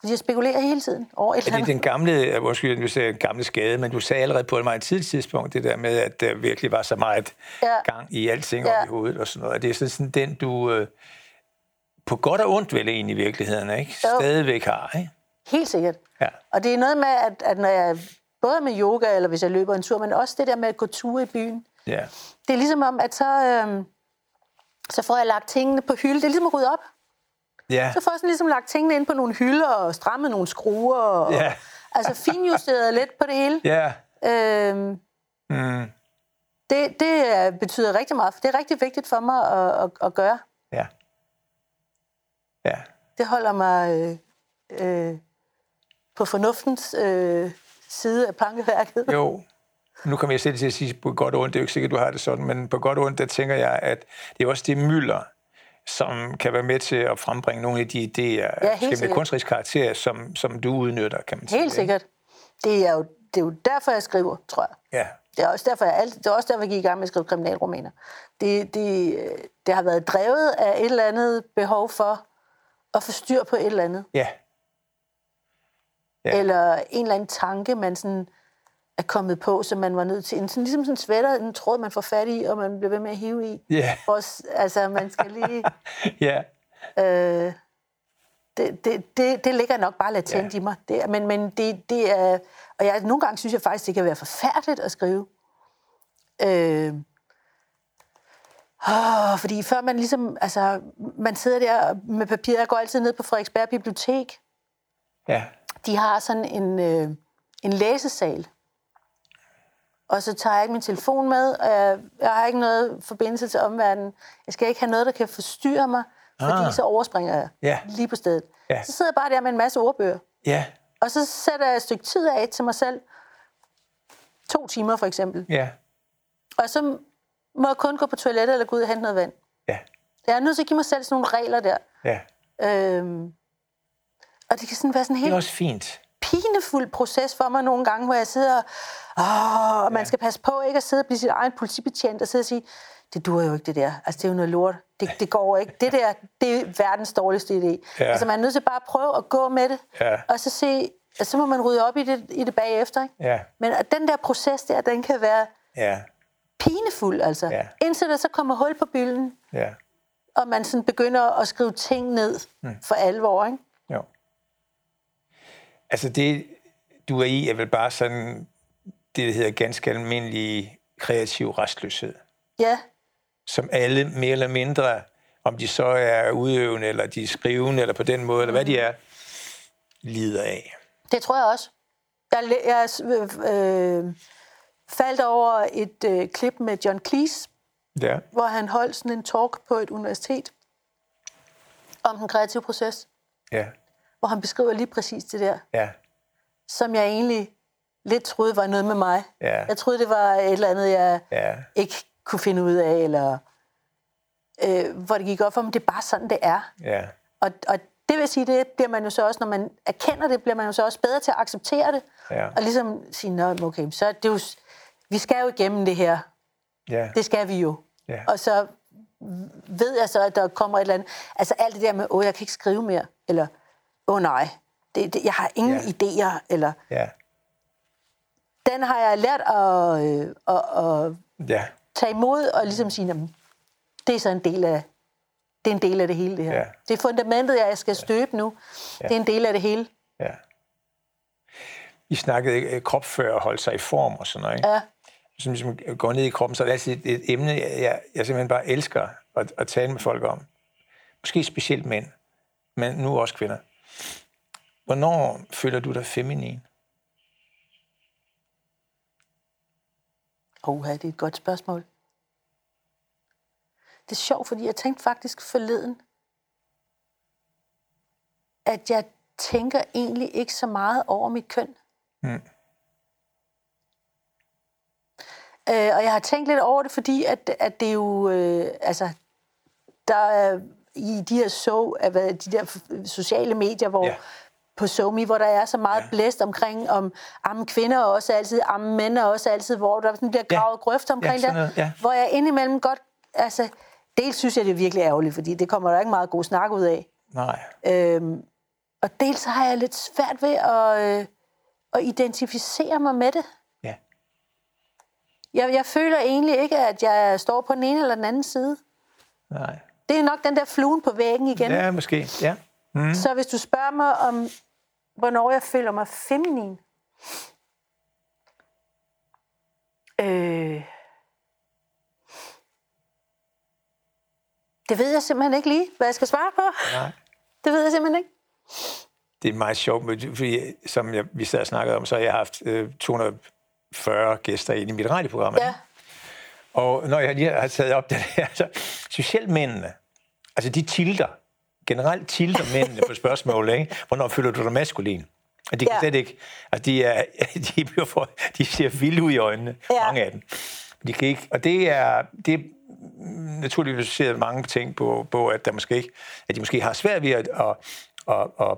Fordi jeg spekulerer hele tiden over et Er det den gamle, måske du sagde gamle skade, men du sagde allerede på et meget tidligt tidspunkt, det der med, at der virkelig var så meget Ja. gang i alting Ja. op i hovedet og sådan noget. Er det sådan, sådan den, du øh, på godt og ondt vel egentlig i virkeligheden, ikke? Jo. Stadigvæk har, ikke? Helt sikkert. Ja. Og det er noget med, at, at når jeg, både med yoga, eller hvis jeg løber en tur, men også det der med at gå ture i byen. Ja. Det er ligesom om, at så, øhm, så får jeg lagt tingene på hylde. Det er ligesom at rydde op. Ja. Så får jeg sådan ligesom lagt tingene ind på nogle hylder og strammet nogle skruer. Og, Ja. Altså finjusteret lidt på det hele. Ja. Øhm, Mm. det, det er- betyder rigtig meget. for Det er rigtig vigtigt for mig at, at, at gøre. Ja. Ja. Det holder mig øh, øh, på fornuftens øh, side af plankeværket. Jo. Nu kommer jeg selv til at sige på godt og ondt. Det er jo ikke sikkert, du har det sådan, men på godt og ondt, der tænker jeg, at det er også det mylder, som kan være med til at frembringe nogle af de idéer, med sikkert. kunstnerisk karakter, som, som du udnytter, kan man sige. Helt sikkert. Det er, jo, det er jo derfor, jeg skriver, tror jeg. Ja. Det er også derfor, jeg, alt, det er også derfor, jeg gik i gang med at skrive kriminalromaner. Det, det, det har været drevet af et eller andet behov for at få styr på et eller andet. Ja. Ja. Eller en eller anden tanke, man sådan er kommet på, som man var nødt til. En, sådan, ligesom sådan en sweater, en tråd, man får fat i, og man bliver ved med at hive i. Ja. Også, altså, man skal lige... Ja. Øh, det, det, det, det ligger nok bare latent Ja. i mig. Det, men men det, det er... Og jeg, nogle gange synes jeg faktisk, det kan være forfærdeligt at skrive. Øh, åh, fordi før man ligesom... Altså, man sidder der med papir. Jeg går altid ned på Frederiksberg Bibliotek. Ja. De har sådan en, øh, en læsesal. Og så tager jeg ikke min telefon med, og jeg, jeg har ikke noget forbindelse til omverdenen. Jeg skal ikke have noget, der kan forstyrre mig, fordi Ah. så overspringer jeg Ja. lige på stedet. Ja. Så sidder jeg bare der med en masse ordbøger. Ja. Og så sætter jeg et stykke tid af til mig selv. To timer for eksempel. Ja. Og så må jeg kun gå på toilettet eller gå ud og hente noget vand. Ja. Jeg er nødt til at give mig selv sådan nogle regler der. Ja. Øhm, og det kan sådan være sådan en Det helt er også fint. Pinefuld proces for mig nogle gange, hvor jeg sidder åh, og man skal passe på ikke at sidde og blive sin egen politibetjent og sidde og sige, det duer jo ikke det der. Altså, det er jo noget lort. Det, det går ikke. Det der, det er verdens dårligste idé. Ja. Altså, man er nødt til bare at prøve at gå med det, Ja. og så se, og så må man rydde op i det, i det bagefter. Ikke? Ja. Men den der proces der, den kan være Ja. pinefuld, altså. Ja. Indtil der så kommer hul på bylden, Ja. og man sådan begynder at skrive ting ned Mm. for alvor, ikke? Altså det, du er i, er vel bare sådan, det der hedder ganske almindelig kreativ restløshed. Ja, Som alle mere eller mindre, om de så er udøvende, eller de er skrivende, eller på den måde, eller hvad de er, lider af. Det tror jeg også. Jeg, jeg øh, faldt over et øh, klip med John Cleese, Ja. hvor han holdt sådan en talk på et universitet om den kreative proces, Ja. Hvor han beskriver lige præcis det der, Ja. som jeg egentlig lidt troede var noget med mig. Ja. Jeg troede, det var et eller andet, jeg Ja. ikke kunne finde ud af, eller øh, hvor det gik op for mig, det er bare sådan, det er. Ja. Og, og det vil sige, det bliver man jo så også, når man erkender det, bliver man jo så også bedre til at acceptere det. Ja. Og ligesom sige, Nå, okay, så er det jo, vi skal jo igennem det her. Ja. Det skal vi jo. Ja. Og så ved jeg så, at der kommer et eller andet. Altså alt det der med, åh, jeg kan ikke skrive mere. Eller, åh nej, det, det, jeg har ingen Ja. idéer. Eller, Ja. den har jeg lært at, øh, at, at Ja. tage imod og ligesom sige, jamen, det er så en del af det er en del af det hele, det her. Ja. Det er fundamentet, jeg skal støbe nu. Det er en del af det hele. Ja. I snakkede øh, krop før at holde sig i form og sådan noget, ikke? Ja. som ligesom går ned i kroppen, så er det altid et, et emne, jeg, jeg simpelthen bare elsker at, at tale med folk om. Måske specielt mænd, men nu også kvinder. Hvornår føler du dig feminin? Åh, det er et godt spørgsmål. Det er sjovt, fordi jeg tænkte faktisk forleden, at jeg tænker egentlig ikke så meget over mit køn. Mm. Øh, og jeg har tænkt lidt over det, fordi at, at det er jo, øh, altså, der er i de her so, hvad, de der sociale medier, hvor Ja. ja. på SoMe, hvor der er så meget Ja. ja. blæst omkring, om amme kvinder er også altid, amme mænd også altid, hvor der sådan bliver Ja. gravet grøfter omkring Ja, det, ja. hvor jeg indimellem godt, altså, dels synes jeg, det er virkelig ærgerligt, fordi det kommer der ikke meget god snak ud af. Nej. Øhm, og dels så har jeg lidt svært ved at, øh, at identificere mig med det. Ja. Jeg, jeg føler egentlig ikke, at jeg står på den ene eller den anden side. Nej. Det er nok den der fluen på væggen igen. Ja, måske. Ja. Mm. Så hvis du spørger mig om, hvornår jeg føler mig feminin, øh, det ved jeg simpelthen ikke lige, hvad jeg skal svare på. Nej. Det ved jeg simpelthen ikke. Det er meget sjovt, fordi som jeg, vi sad og snakkede om, så har jeg haft øh, 240 gæster ind i mit radioprogram. Ja. Og når jeg lige har taget op det her, så specielt mændene, altså de tilter, generelt tilter mændene på spørgsmålet, ikke? Hvornår føler du dig maskulin? Og de kan Ja. slet ikke, altså de, er, de, bliver for, de ser vilde ud i øjnene, Ja. mange af dem. De kan ikke, og det er, det er naturligvis ser mange ting på, på at, der måske ikke, at de måske har svært ved at, at, at, at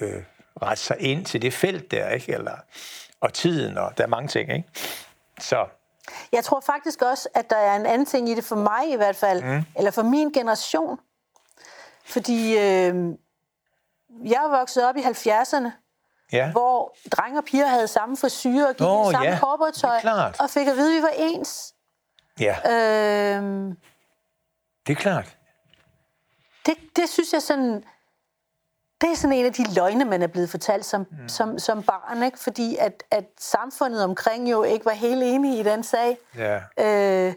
øh, rette sig ind til det felt der, ikke? Eller, og tiden, og der er mange ting, ikke? Så, Jeg tror faktisk også, at der er en anden ting i det for mig i hvert fald, mm. eller for min generation. Fordi øh, jeg er vokset op i 70'erne, ja. hvor drenge og piger havde samme frisyr og gik Nå, i samme ja, og fik at vide, at vi var ens. ja, Øh, det er klart. det, det synes jeg sådan... Det er sådan en af de løgne, man er blevet fortalt som, mm. som, som barn, ikke? fordi at, at samfundet omkring jo ikke var helt enige i den sag. Ja. Øh,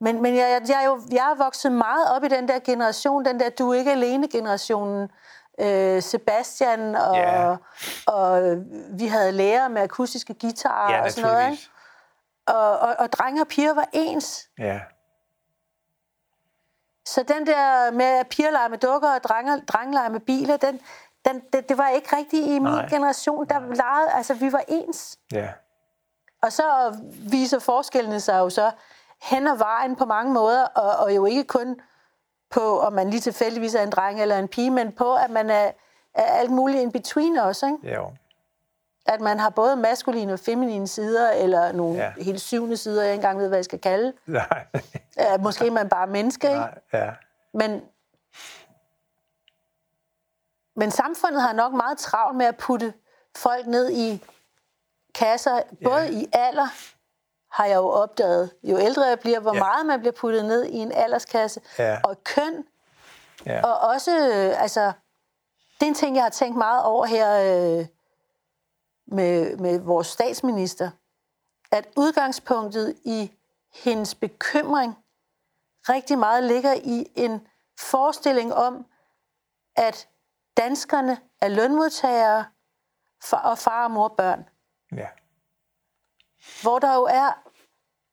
men men jeg, jeg, er jo, jeg er vokset meget op i den der generation, den der du er ikke alene generationen. Øh, Sebastian og, Ja. og vi havde lærer med akustiske guitarer Ja, og sådan noget. Ikke? Og, og, og drenge og piger var ens. Ja. Så den der med at piger leger med dukker og drenge, med biler, den, den, det, det var ikke rigtigt i min Nej. generation. Der legede, altså vi var ens. Ja. Og så viser forskellene sig jo så hen ad vejen på mange måder, og, og jo ikke kun på, om man lige tilfældigvis er en dreng eller en pige, men på, at man er, er alt muligt in between også. Ikke? Ja, jo. At man har både maskuline og feminine sider, eller nogle Ja. ja. helt syvende sider, jeg ikke engang ved, hvad jeg skal kalde. Nej. Uh, måske er man bare menneske, ikke? Nej. Ja. Men, men samfundet har nok meget travlt med at putte folk ned i kasser, både i alder, har jeg jo opdaget, jo ældre jeg bliver, hvor Ja. meget man bliver puttet ned i en alderskasse, Ja. og køn, Ja. og også, øh, altså, det er en ting, jeg har tænkt meget over her øh, med, med vores statsminister, at udgangspunktet i hendes bekymring rigtig meget ligger i en forestilling om, at danskerne er lønmodtagere for, og far og mor børn. ja. Hvor der jo er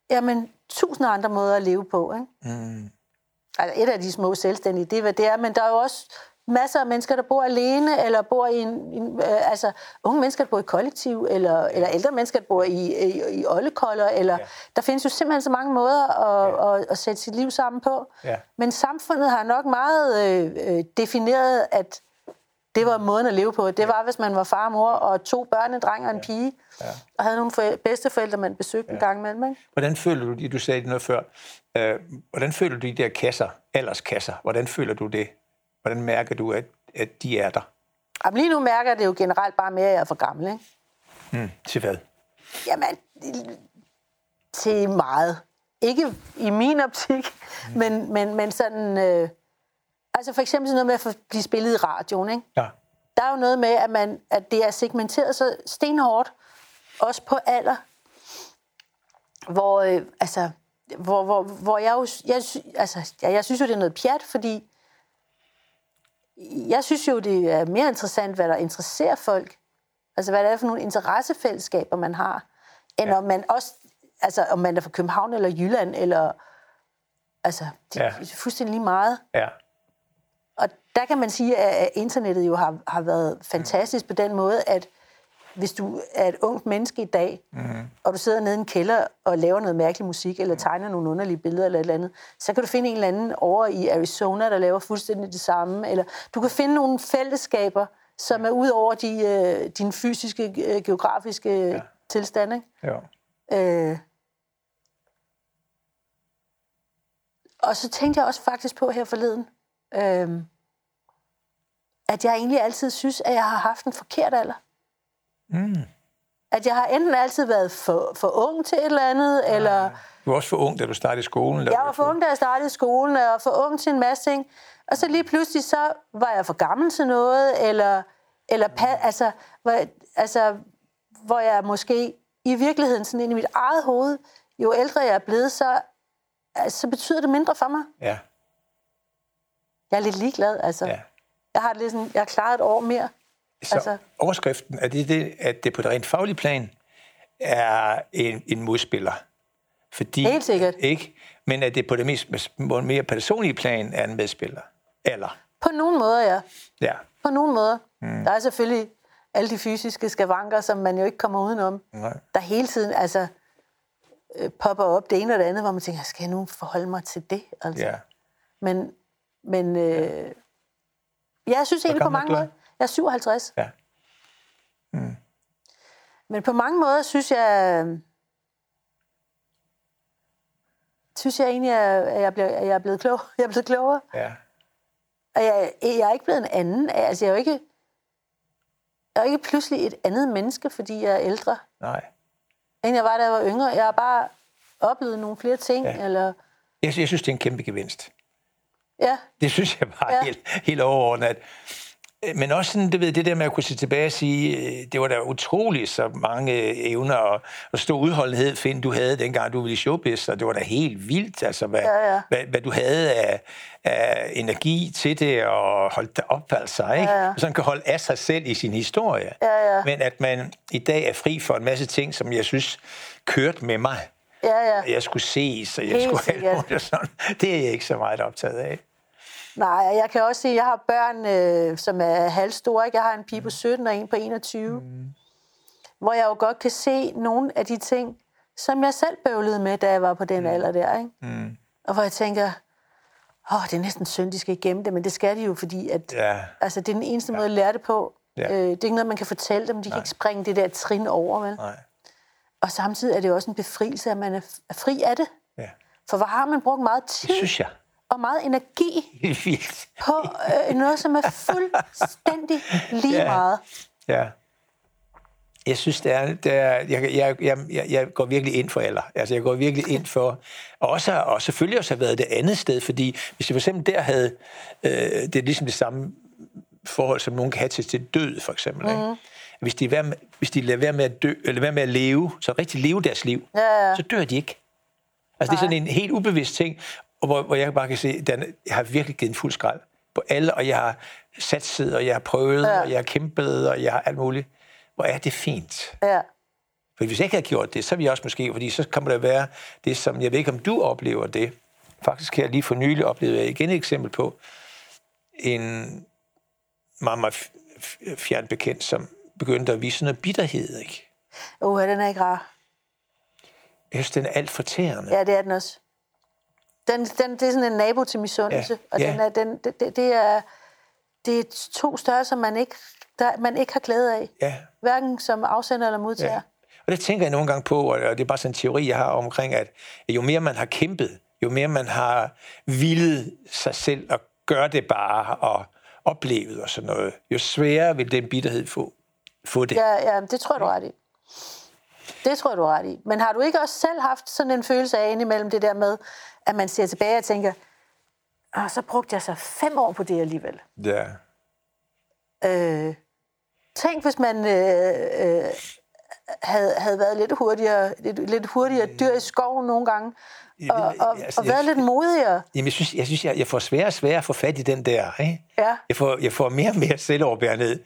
jamen, tusind andre måder at leve på. Ikke? Mm. Altså et af de små selvstændige, det er hvad det er, men der er jo også masser af mennesker, der bor alene, eller bor i en, en øh, altså unge mennesker, der bor i kollektiv, eller, eller ældre mennesker, der bor i, i, i oldekolder, eller Ja. der findes jo simpelthen så mange måder at, Ja. at, at, at sætte sit liv sammen på. Ja. Men samfundet har nok meget øh, øh, defineret, at det var måden at leve på. Det var, hvis man var far og mor, og to børn, en dreng og en pige, Ja. og havde nogle forældre, bedsteforældre, man besøgte ja. en gang imellem. Ikke? Hvordan føler du det? Du sagde det noget før. Øh, hvordan føler du de der kasser, alderskasser? Hvordan føler du det? Hvordan mærker du, at, at de er der? Jamen, lige nu mærker jeg det jo generelt bare mere, at jeg er for gammel. Ikke? Mm. Til hvad? Jamen, til meget. Ikke i min optik, mm. men, men, men sådan... Øh, altså for eksempel sådan noget med at blive spillet i radioen. Ikke? Ja. Der er jo noget med, at, man, at det er segmenteret så stenhårdt, også på alder, hvor, øh, altså, hvor, hvor, hvor jeg jo... Jeg, altså, jeg, jeg synes jo, det er noget pjat, fordi jeg synes jo, det er mere interessant, hvad der interesserer folk. Altså, hvad det er for nogle interessefællesskaber, man har, end Ja. om man også... Altså, om man er fra København eller Jylland, eller... Altså, det Ja. er fuldstændig lige meget. Ja. Og der kan man sige, at internettet jo har, har været fantastisk på den måde, at hvis du er et ungt menneske i dag, mm. og du sidder nede i en kælder og laver noget mærkelig musik, eller tegner nogle underlige billeder eller et eller andet, så kan du finde en eller anden over i Arizona, der laver fuldstændig det samme. Eller du kan finde nogle fællesskaber, som er ud over de, øh, din fysiske, øh, geografiske ja. tilstand. Ikke? Jo. Øh, og så tænkte jeg også faktisk på her forleden, øhm, at jeg egentlig altid synes, at jeg har haft en forkert alder. Mm. At jeg har enten altid været for, for ung til et eller andet, ja. eller Du var også for ung, da du startede i skolen. jeg var for ung, da jeg startede i skolen, og for ung til en masse ting. Og så lige pludselig, så var jeg for gammel til noget, eller, eller pa- altså, hvor, altså, hvor jeg måske i virkeligheden, sådan ind i mit eget hoved, jo ældre jeg er blevet, så, så betyder det mindre for mig. Ja, Jeg er lidt ligeglad, altså. ja. Jeg har lidt sådan, jeg har klaret et år mere. Så Altså- overskriften er det, det, at det på det rent faglige plan er en, en modspiller. Fordi, Helt sikkert. Ikke? Men at det på det mest, mere personlige plan er en medspiller. Eller, På nogle måder, ja. ja. På nogle måder. Mm. Der er selvfølgelig alle de fysiske skavanker, som man jo ikke kommer udenom. Nej. Der hele tiden altså, øh, popper op det ene og det andet, hvor man tænker, skal jeg nu forholde mig til det? Altså. ja. Men, men øh, ja, jeg synes egentlig på mange er? måder, jeg er 57, ja. men på mange måder synes jeg, synes jeg egentlig, at jeg, bliver, at jeg er blevet klog. Jeg er blevet klogere. ja. Og jeg, jeg er ikke blevet en anden. Altså, jeg er jo ikke, jeg er jo ikke pludselig et andet menneske, fordi jeg er ældre, Nej. end jeg var, da jeg var yngre. Jeg har bare oplevet nogle flere ting, Ja. eller... Jeg, jeg synes, det er en kæmpe gevinst. Ja, Det synes jeg bare Ja. helt, helt overordnet. at- øh, Men også sådan, du ved, det der med at kunne se tilbage og sige, øh, det var da utroligt så mange evner og, og stor udholdenhed, Finn, du havde dengang, du ville i showbiz, og det var da helt vildt, altså, hvad, Ja, ja. Hvad, hvad du havde af, af energi til det, og holdt dig op, altså, ikke? Ja, ja. Sådan kan holde af sig selv i sin historie. Ja, ja. Men at man i dag er fri for en masse ting, som jeg synes kørte med mig. ja, ja. Jeg skulle ses, og jeg Helt skulle have sådan. Det er jeg ikke så meget optaget af. Nej, jeg kan også sige, at jeg har børn, øh, som er halvstore. Ikke? Jeg har en pige på 17 og en på 21. Mm. Hvor jeg jo godt kan se nogle af de ting, som jeg selv bøvlede med, da jeg var på den alder der. Ikke? Mm. Og hvor jeg tænker, åh, det er næsten synd, de skal gemme det, men det skal de jo, fordi at, Ja. altså, det er den eneste måde at lære det på. Ja. Øh, det er ikke noget, man kan fortælle dem. De kan ikke springe det der trin over. Vel? Nej. Og samtidig er det jo også en befrielse, at man er fri af det. Ja. For hvor har man brugt meget Det tid synes jeg. Og meget energi på øh, noget, som er fuldstændig lige Ja. meget. Ja. Jeg synes, det er, det er jeg, jeg, jeg, jeg, går virkelig ind for alder. Altså, jeg går virkelig ind for, og, også, og selvfølgelig også have været det andet sted, fordi hvis jeg for eksempel der havde, øh, det er ligesom det samme forhold, som nogen kan have til, til død, for eksempel. Mm. Ikke? Hvis de, være, med- hvis de lader være med at dø, eller være med at leve, så rigtig leve deres liv, Ja, ja. så dør de ikke. Altså, det er sådan en helt ubevidst ting, og hvor, hvor jeg bare kan se, at jeg har virkelig givet en fuld skrald på alle, og jeg har satset, og jeg har prøvet, Ja. og jeg har kæmpet, og jeg har alt muligt. Hvor er det fint. Ja. For hvis jeg ikke havde gjort det, så ville jeg også måske, fordi så kommer der være det, som, jeg ved ikke, om du oplever det. Faktisk her lige for nylig oplevede jeg igen et eksempel på en meget, meget fjern bekendt, som begyndte at vise noget bitterhed, ikke? Uh, den er ikke rar. Jeg synes, den er alt fortærende. Ja, det er den også. Den, den, det er sådan en nabo til misundelse, Ja, og ja. den er, den, det, det- er, det er to størrelser, man ikke, der, man ikke har glæde af. Ja, Hverken som afsender eller modtager. Ja. Og det tænker jeg nogle gange på, og det er bare sådan en teori, jeg har omkring, at jo mere man har kæmpet, jo mere man har villet sig selv at gøre det bare og oplevet og sådan noget, jo sværere vil den bitterhed få, få det. Ja, ja, det tror jeg, du ret i. Det tror jeg, du ret i. Men har du ikke også selv haft sådan en følelse af indimellem det der med, at man ser tilbage og tænker, ah, så brugte jeg så fem år på det alligevel. Ja. Øh, tænk, hvis man øh, øh, havde, havde været lidt hurtigere, lidt, lidt hurtigere dyr i skoven nogle gange, og, og, altså, og været jeg- lidt modigere. Jamen, jeg synes, jeg, synes jeg, jeg får sværere og sværere at få fat i den der. Ikke? Ja. Jeg, får, jeg får mere og mere selvoverbærenhed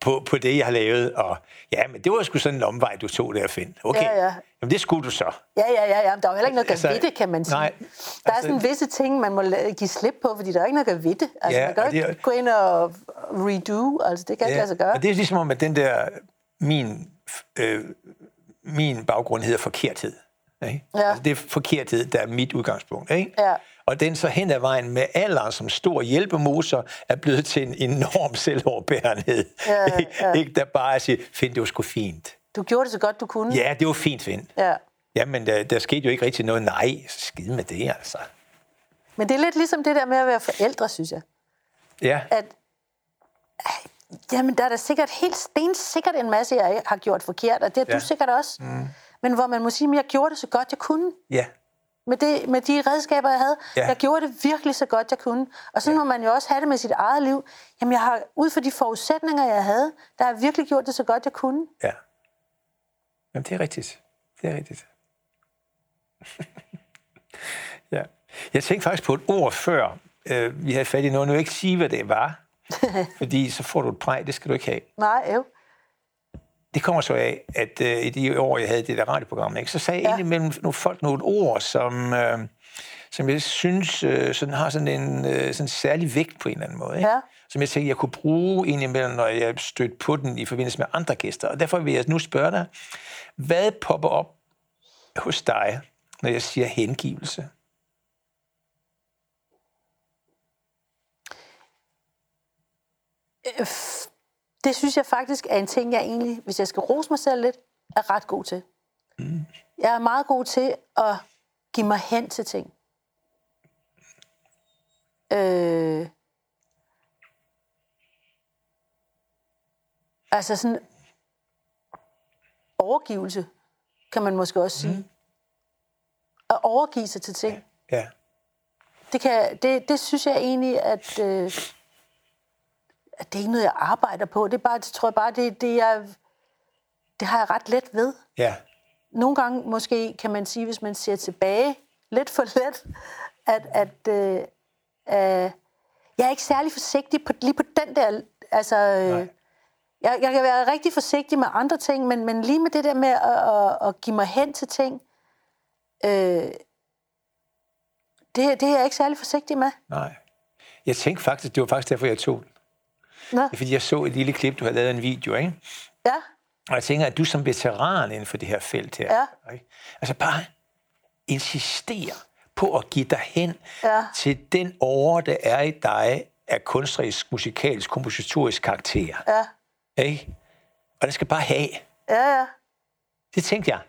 på, på det, jeg har lavet. Og ja, men det var sgu sådan en omvej, du tog der, Finn. Okay, Ja, ja. Jamen, det skulle du så. Ja, ja, ja, ja. men Der er jo heller ikke noget Altså, ved det, kan man sige. nej, der er altså- sådan visse ting, man må give slip på, fordi der er ikke noget gøre ved det. Altså, Ja, man kan jo ikke gå ind og redo, altså det kan ikke lade sig gøre. Og det er ligesom om, at den der, min, øh, min baggrund hedder forkerthed. Ikke? Ja. Altså, det er forkerthed, der er mit udgangspunkt. Ikke? Ja. Og den så hen ad vejen med alderen som stor hjælpemoser er blevet til en enorm selvoverbærenhed. Ja, Ikke? ja. Ikke? Der bare siger, Finn, det var sgu fint. Du gjorde det så godt, du kunne. Ja, det var fint, Finn. ja. Jamen, der, der skete jo ikke rigtig noget. Nej, skide med det, altså. Men det er lidt ligesom det der med at være forældre, synes jeg. Ja, At, jamen, der er da sikkert helt stensikkert en masse, jeg har gjort forkert, og det har. Ja. du sikkert også. Mm. Men hvor man må sige, at jeg gjorde det så godt, jeg kunne. ja, Med, det, med de redskaber, jeg havde. Ja. Jeg gjorde det virkelig så godt, jeg kunne. Og sådan ja. må man jo også have det med sit eget liv. Jamen, jeg har, ud fra de forudsætninger, jeg havde, der har jeg virkelig gjort det så godt, jeg kunne. ja. Jamen, det er rigtigt. Det er rigtigt. ja. Jeg tænkte faktisk på et ord før, øh, vi havde fat i noget. Nu vil jeg ikke sige, hvad det var, fordi så får du et præg, det skal du ikke have. Nej, jo. Det kommer så af, at øh, i de år, jeg havde det der radioprogram, ikke, så sagde jeg Ja. indimellem nogle folk nogle ord, som, øh, som jeg synes øh, sådan har sådan en øh, sådan særlig vægt på en eller anden måde. Ikke? Ja. Som jeg tænkte, jeg kunne bruge indimellem, når jeg stødte på den i forbindelse med andre gæster. Og derfor vil jeg nu spørge dig, hvad popper op hos dig, når jeg siger hengivelse? Øh, f- Det synes jeg faktisk er en ting, jeg egentlig, hvis jeg skal rose mig selv lidt, er ret god til. Mm. Jeg er meget god til at give mig hen til ting. Øh, altså sådan overgivelse, kan man måske også sige. At overgive sig til ting. Ja, Det, kan, det, det synes jeg egentlig, at, øh, at det er ikke noget, jeg arbejder på. Det er bare, det tror jeg bare, det, det, jeg, det har jeg ret let ved. ja, Nogle gange måske kan man sige, hvis man ser tilbage, lidt for let, at, at øh, øh, jeg er ikke særlig forsigtig på, lige på den der... Altså, øh, jeg, jeg kan være rigtig forsigtig med andre ting, men, men lige med det der med at, at, at give mig hen til ting, øh, det, det er jeg ikke særlig forsigtig med. nej. Jeg tænkte faktisk, det var faktisk derfor, jeg tog. Nå, Det er, fordi jeg så et lille klip, du havde lavet en video, ikke? ja, Og jeg tænker, at du som veteran inden for det her felt her, Ja. ikke? altså bare insistere på at give dig hen Ja. til den over, der er i dig af kunstnerisk, musikalsk, kompositorisk karakter. ja, Ikke? Og det skal bare have. ja, ja. Det tænkte jeg.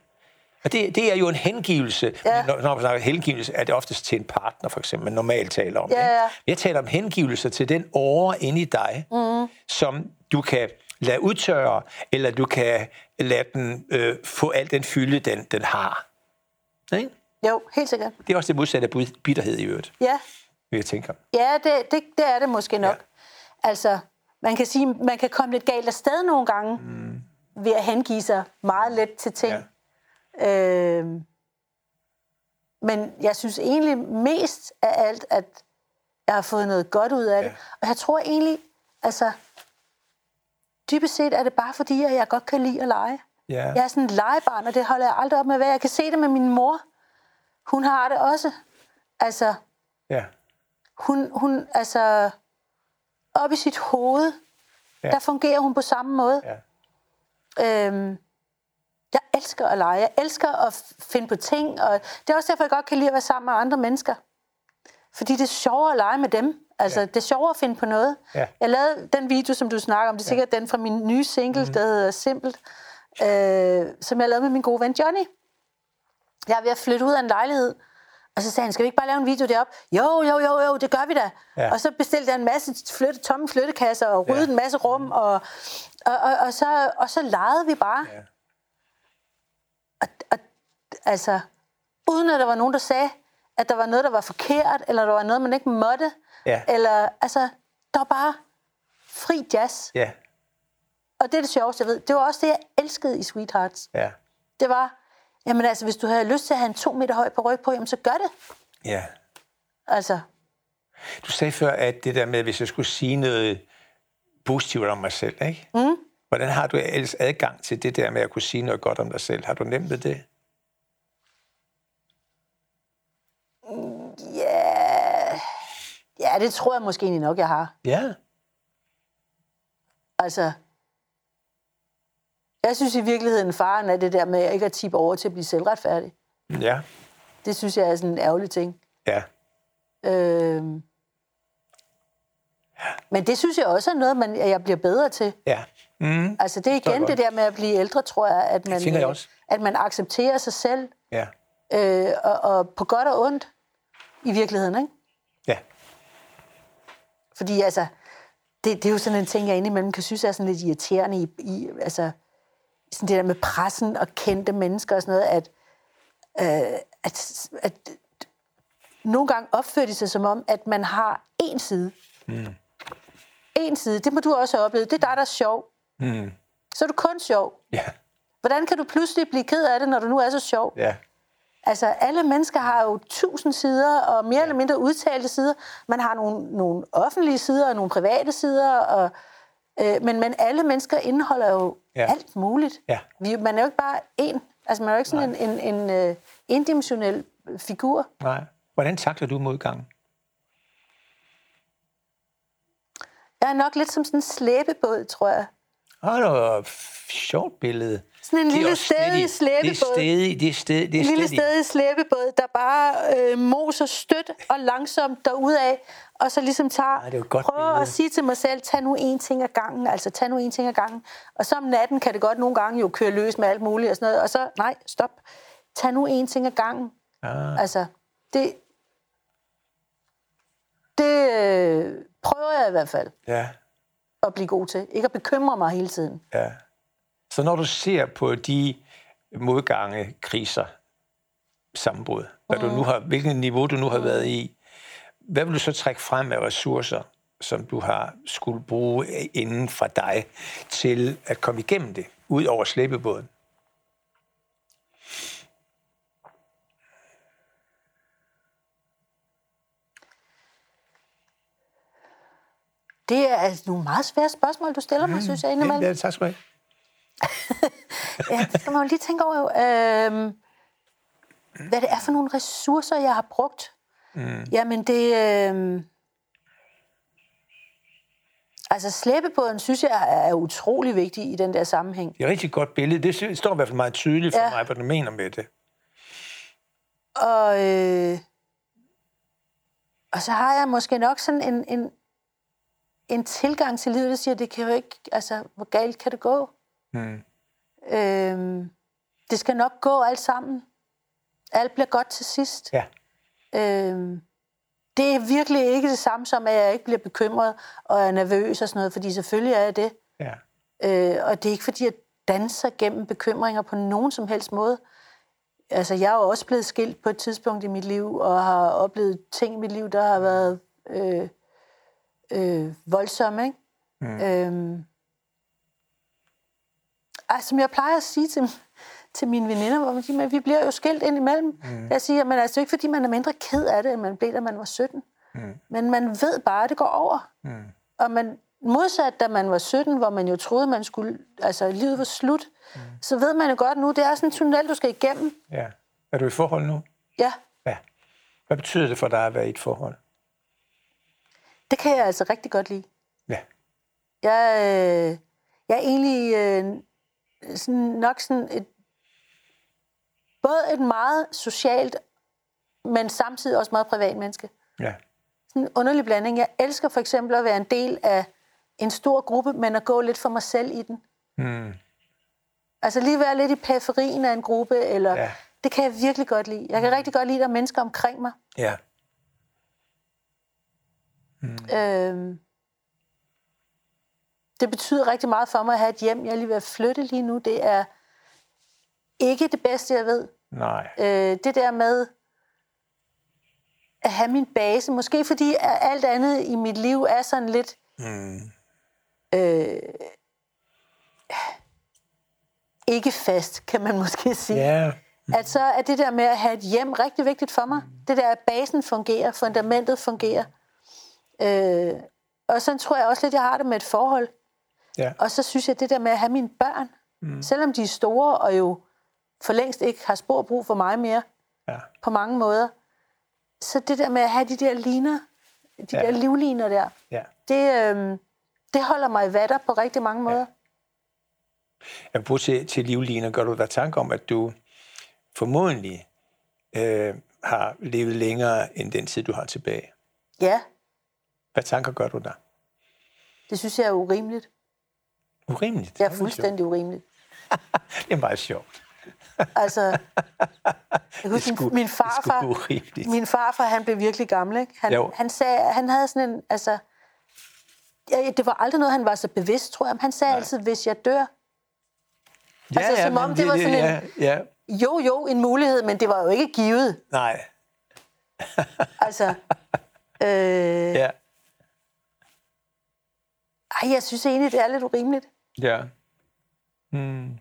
Og det, det er jo en hengivelse. Ja. Når, når man snakker hengivelse, er det oftest til en partner, for eksempel, man normalt taler om. Ja, ja. Jeg taler om hengivelse til den åre inde i dig, mm. som du kan lade udtørre, eller du kan lade den øh, få al den fylde, den, den har. Ikke? Jo, helt sikkert. Det er også det modsatte af bitterhed i øvrigt, Ja, vil jeg tænke. ja det, det, det er det måske nok. Ja. Altså, man kan sige, man kan komme lidt galt afsted nogle gange, mm. ved at hengive sig meget let til ting. Ja. Øh, men jeg synes egentlig mest af alt, at jeg har fået noget godt ud af det. Ja. Og jeg tror egentlig, altså, dybest set er det bare fordi, at jeg godt kan lide at lege. Ja. Jeg er sådan en legebarn, og det holder jeg aldrig op med at være. Jeg kan se det med min mor. Hun har det også. Altså, ja. hun, hun altså, op i sit hoved, ja. der fungerer hun på samme måde. ja. Øhm, jeg elsker at lege. Jeg elsker at finde på ting, og det er også derfor, jeg godt kan lide at være sammen med andre mennesker. Fordi det er sjovere at lege med dem. Altså, Ja. ja. det er sjovere at finde på noget. Ja. Jeg lavede den video, som du snakker om. Det er sikkert den fra min nye single, mm-hmm. der hedder Simpelt, øh, som jeg lavede med min gode ven Johnny. Jeg er ved at flytte ud af en lejlighed, og så sagde han, skal vi ikke bare lave en video derop? Jo, jo, jo, jo, det gør vi da. Ja. Ja. Og så bestilte jeg en masse flytte, tomme flyttekasser og ryddede Ja. ja. en masse rum, og, og, og, og, så, og så legede vi bare. Ja. Altså, uden at der var nogen, der sagde, at der var noget, der var forkert, eller der var noget, man ikke måtte. Ja. Eller, altså, der var bare fri jazz. Ja. Og det er det sjoveste, jeg ved. Det var også det, jeg elskede i Sweethearts. Ja. Det var, jamen altså, hvis du havde lyst til at have en to meter høj på ryg på, jamen så gør det. ja. Altså, Du sagde før, at det der med, hvis jeg skulle sige noget positivt om mig selv, ikke? Mm. Hvordan har du ellers adgang til det der med at kunne sige noget godt om dig selv? Har du nemt ved det? Ja, det tror jeg måske egentlig nok, jeg har. Ja. Altså, jeg synes i virkeligheden, faren er det der med ikke at tippe over til at blive selvretfærdig. Ja. Det synes jeg er sådan en ærgerlig ting. Ja. Øhm. Men det synes jeg også er noget, man, at jeg bliver bedre til. Ja. Mm. Altså det er jeg igen det godt. der med at blive ældre, tror jeg, at man, tænker jeg øh, at man accepterer sig selv, Ja. øh, og, og på godt og ondt i virkeligheden, ikke? Fordi altså, det, det er jo sådan en ting, jeg indimellem kan synes er sådan lidt irriterende i, i altså, sådan det der med pressen og kendte mennesker og sådan noget, at, øh, at, at nogle gange opfører de sig som om, at man har én side. Mm. En side. Det må du også have oplevet. Det er dig, der er sjov. Mm. Så er du kun sjov. Ja. Hvordan kan du pludselig blive ked af det, når du nu er så sjov? Ja. Altså, alle mennesker har jo tusind sider, og mere eller mindre udtalte sider. Man har nogle, nogle offentlige sider og nogle private sider, og, øh, men, men alle mennesker indeholder jo ja. alt muligt. Ja. Vi, man er jo ikke bare én. Altså, man er jo ikke sådan Nej. en, en, en uh, indimensionel figur. Nej. Hvordan takler du modgangen? Jeg er nok lidt som sådan en slæbebåd, tror jeg. Åh, det var et sjovt billede. Sådan en lille stedig slæbebåd. Det er stedig, det er stedig. Det er en lille stedig slæbebåd, der bare øh, moser stødt og langsomt derudad, og så ligesom tager, Ej, det godt prøver billede. at sige til mig selv, tag nu en ting ad gangen, altså tag nu en ting ad gangen. Og så om natten kan det godt nogle gange jo køre løs med alt muligt og sådan noget, og så, nej, stop, tag nu en ting ad gangen. Ah. Altså, det, det øh, prøver jeg i hvert fald Ja, at blive god til. Ikke at bekymre mig hele tiden. ja. Så når du ser på de modgange, kriser, sammenbrud, hvad du nu har, hvilket niveau du nu har været i, hvad vil du så trække frem af ressourcer, som du har skulle bruge inden for dig til at komme igennem det, ud over slæbebåden? Det er altså nogle meget svære spørgsmål, du stiller mig, synes jeg, indimellem. Ja, tak skal du have. Ja, det skal man jo lige tænke over. Øhm, hvad det er for nogle ressourcer, jeg har brugt. Mm. Jamen, det... Øhm, altså, slæbebåden, synes jeg, er utrolig vigtig i den der sammenhæng. Det er et rigtig godt billede. Det står i hvert fald meget tydeligt for Ja. mig, hvad du mener med det. Og, øh, og så har jeg måske nok sådan en, en, en tilgang til livet, der siger, det kan jo ikke... Altså, hvor galt kan det gå? Mm. Øhm, det skal nok gå alt sammen. Alt bliver godt til sidst. Ja. Øhm, det er virkelig ikke det samme som, at jeg ikke bliver bekymret og er nervøs og sådan noget, fordi selvfølgelig er jeg det. Ja. Øh, og det er ikke fordi, jeg danser gennem bekymringer på nogen som helst måde. Altså, jeg er jo også blevet skilt på et tidspunkt i mit liv, og har oplevet ting i mit liv, der har været øh, øh, voldsomme, ikke? Mm. Øhm, altså, som jeg plejer at sige til, til mine veninder, hvor man siger, men vi bliver jo skilt ind imellem. Mm. Jeg siger, men altså, det er ikke fordi, man er mindre ked af det, end man blev, da man var 17. Mm. Men man ved bare, at det går over. Mm. Og man, modsat da man var 17, hvor man jo troede, man skulle, altså livet var slut, mm. så ved man jo godt nu, det er sådan en tunnel, du skal igennem. ja. Er du i forhold nu? Ja, Ja. Hvad betyder det for dig at være i et forhold? det kan jeg altså rigtig godt lide. Ja. Jeg, øh, jeg er egentlig øh, sådan, nok sådan et, både et meget socialt, men samtidig også meget privat menneske. Ja. Sådan en underlig blanding. Jeg elsker for eksempel at være en del af en stor gruppe, men at gå lidt for mig selv i den. Mm. Altså lige være lidt i periferien af en gruppe, eller Ja. det kan jeg virkelig godt lide. Jeg kan rigtig godt lide, at der er mennesker omkring mig. Ja. Øhm, det betyder rigtig meget for mig at have et hjem. Jeg er lige ved at flytte lige nu. Det er ikke det bedste, jeg ved. Nej. Øh, det der med at have min base, måske fordi alt andet i mit liv er sådan lidt... Mm. Øh, ikke fast, kan man måske sige. Ja. At så er det der med at have et hjem rigtig vigtigt for mig. Det der, at basen fungerer, fundamentet fungerer. Øh, og sådan tror jeg også lidt, jeg har det med et forhold. Ja. Og så synes jeg, det der med at have mine børn, mm. selvom de er store og jo for længst ikke har spor brug for mig mere, Ja. på mange måder, så det der med at have de der liner, de Ja. ja. der livliner der, Ja. det, øh, det holder mig i vatter på rigtig mange måder. Jeg bruger til, til livliner. Gør du dig tanke om, at du formodentlig øh, har levet længere end den tid, du har tilbage? Ja, Hvad tanker gør du der? det synes jeg er urimeligt. Urimeligt. Det er fuldstændig urimeligt. Det er meget sjovt. Altså, jeg husker, sgu- min, det farfar, min farfar, han blev virkelig gammel, ikke? Han, Jo. han sagde, han havde sådan en, altså, ja, det var aldrig noget, han var så bevidst, tror jeg. Han sagde Nej. altid, hvis jeg dør. Ja, Altså, som men om det var sådan ja, en- Ja, Jo, jo, en mulighed, men det var jo ikke givet. nej. Altså, øh, Ja, ej, jeg synes egentlig, det er lidt urimeligt. Ja. Mm.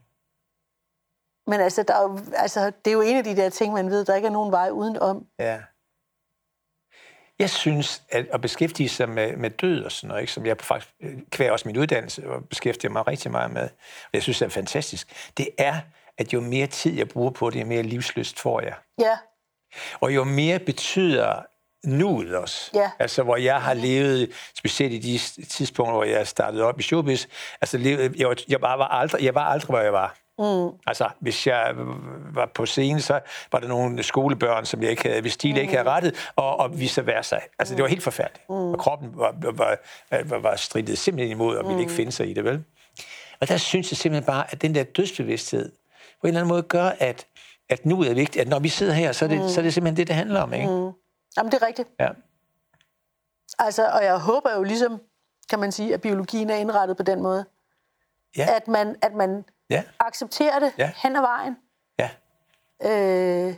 Men altså, der er jo, altså, det er jo en af de der ting, man ved, der ikke er nogen vej udenom. Ja. Jeg synes, at at beskæftige sig med, med død og sådan noget, ikke, som jeg faktisk kvæg også min uddannelse og beskæftiger mig rigtig meget med, og jeg synes, det er fantastisk, det er, at jo mere tid jeg bruger på det, jo mere livsløst får jeg. Ja, Og jo mere betyder nuet også. Ja. Altså, hvor jeg har levet, specielt i de tidspunkter, hvor jeg startede op i showbiz, altså, levet, jeg, var, jeg, var, var aldrig, jeg var aldrig, hvor jeg var. Mm. Altså, hvis jeg var på scenen, så var der nogle skolebørn, som jeg ikke havde, hvis de mm. ikke havde rettet, og, og vice versa. Altså, det var helt forfærdeligt. Mm. Og kroppen var, var, var, var strittet simpelthen imod, og ville ikke finde sig i det, vel? Og der synes jeg simpelthen bare, at den der dødsbevidsthed på en eller anden måde gør, at, at nu er vigtigt, at når vi sidder her, så er det, mm. så er det simpelthen det, det handler om, ikke? Mm. Jamen, det er rigtigt. Ja. Altså, og jeg håber jo ligesom, kan man sige, at biologien er indrettet på den måde, Ja. at man, at man Ja. accepterer det Ja. hen ad vejen. Ja. Øh,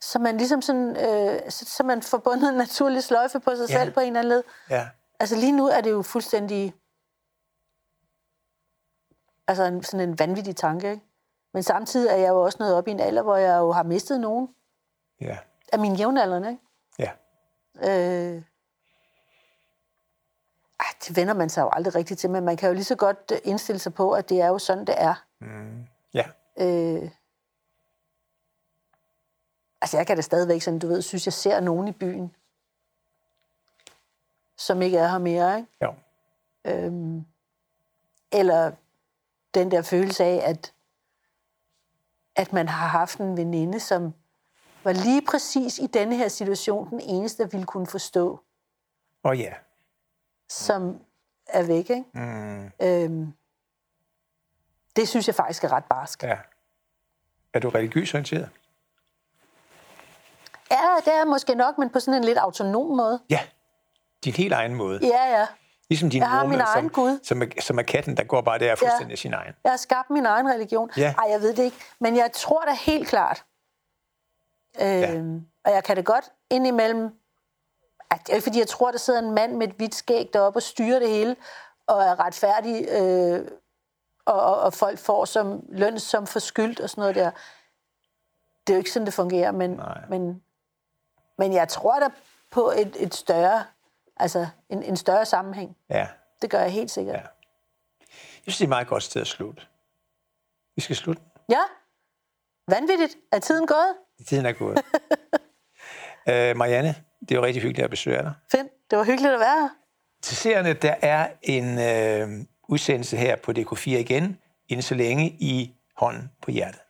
så man ligesom sådan, øh, så, så man får bundet en naturlig sløjfe på sig Ja. selv på en eller anden led. Ja. Altså lige nu er det jo fuldstændig, altså en, sådan en vanvittig tanke, ikke? Men samtidig er jeg jo også nået op i en alder, hvor jeg jo har mistet nogen Ja. Af mine jævnaldrende, ikke? Ja. Øh, ej, det vender man sig jo aldrig rigtigt til, men man kan jo lige så godt øh, indstille sig på, at det er jo sådan, det er. Ja. Øh, altså, jeg kan da stadigvæk sådan, du ved, synes, jeg ser nogen i byen, som ikke er her mere, ikke? Jo. Øhm, eller den der følelse af, at, at man har haft en veninde, som var lige præcis i denne her situation den eneste, der ville kunne forstå, Og ja. som er væk. Ikke? Mm. Øhm, det synes jeg faktisk er ret barsk. Ja. Er du religiøs orienteret? Ja, det er måske nok, men på sådan en lidt autonom måde. Ja. Din helt egen måde. Ja, ja. Ligesom din Jeg har mor, min egen som, Gud. Som, er, som er katten, der går bare der fuldstændig ja. sin egen. Jeg har skabt min egen religion. Ja. Ej, jeg ved det ikke. Men jeg tror da helt klart. Øhm, Og jeg kan det godt indimellem... At det er fordi jeg tror, der sidder en mand med et hvidt skæg deroppe og styrer det hele, og er retfærdig, øh, og, og, og folk får som løn som forskyldt og sådan noget der. Det er jo ikke sådan, det fungerer, men, Nej. men, men jeg tror da på et, et større, altså en, en større sammenhæng. Ja. Det gør jeg helt sikkert. Ja. Jeg synes, det er et meget godt sted at slutte. Vi skal slutte. Ja. Vanvittigt. Er tiden gået? Tiden er gået. uh, Marianne, det jo rigtig hyggeligt at besøge dig. Fint. Det var hyggeligt at være her. Til seerne, der er en øh, udsendelse her på DK4 igen, inden så længe i hånden på hjertet.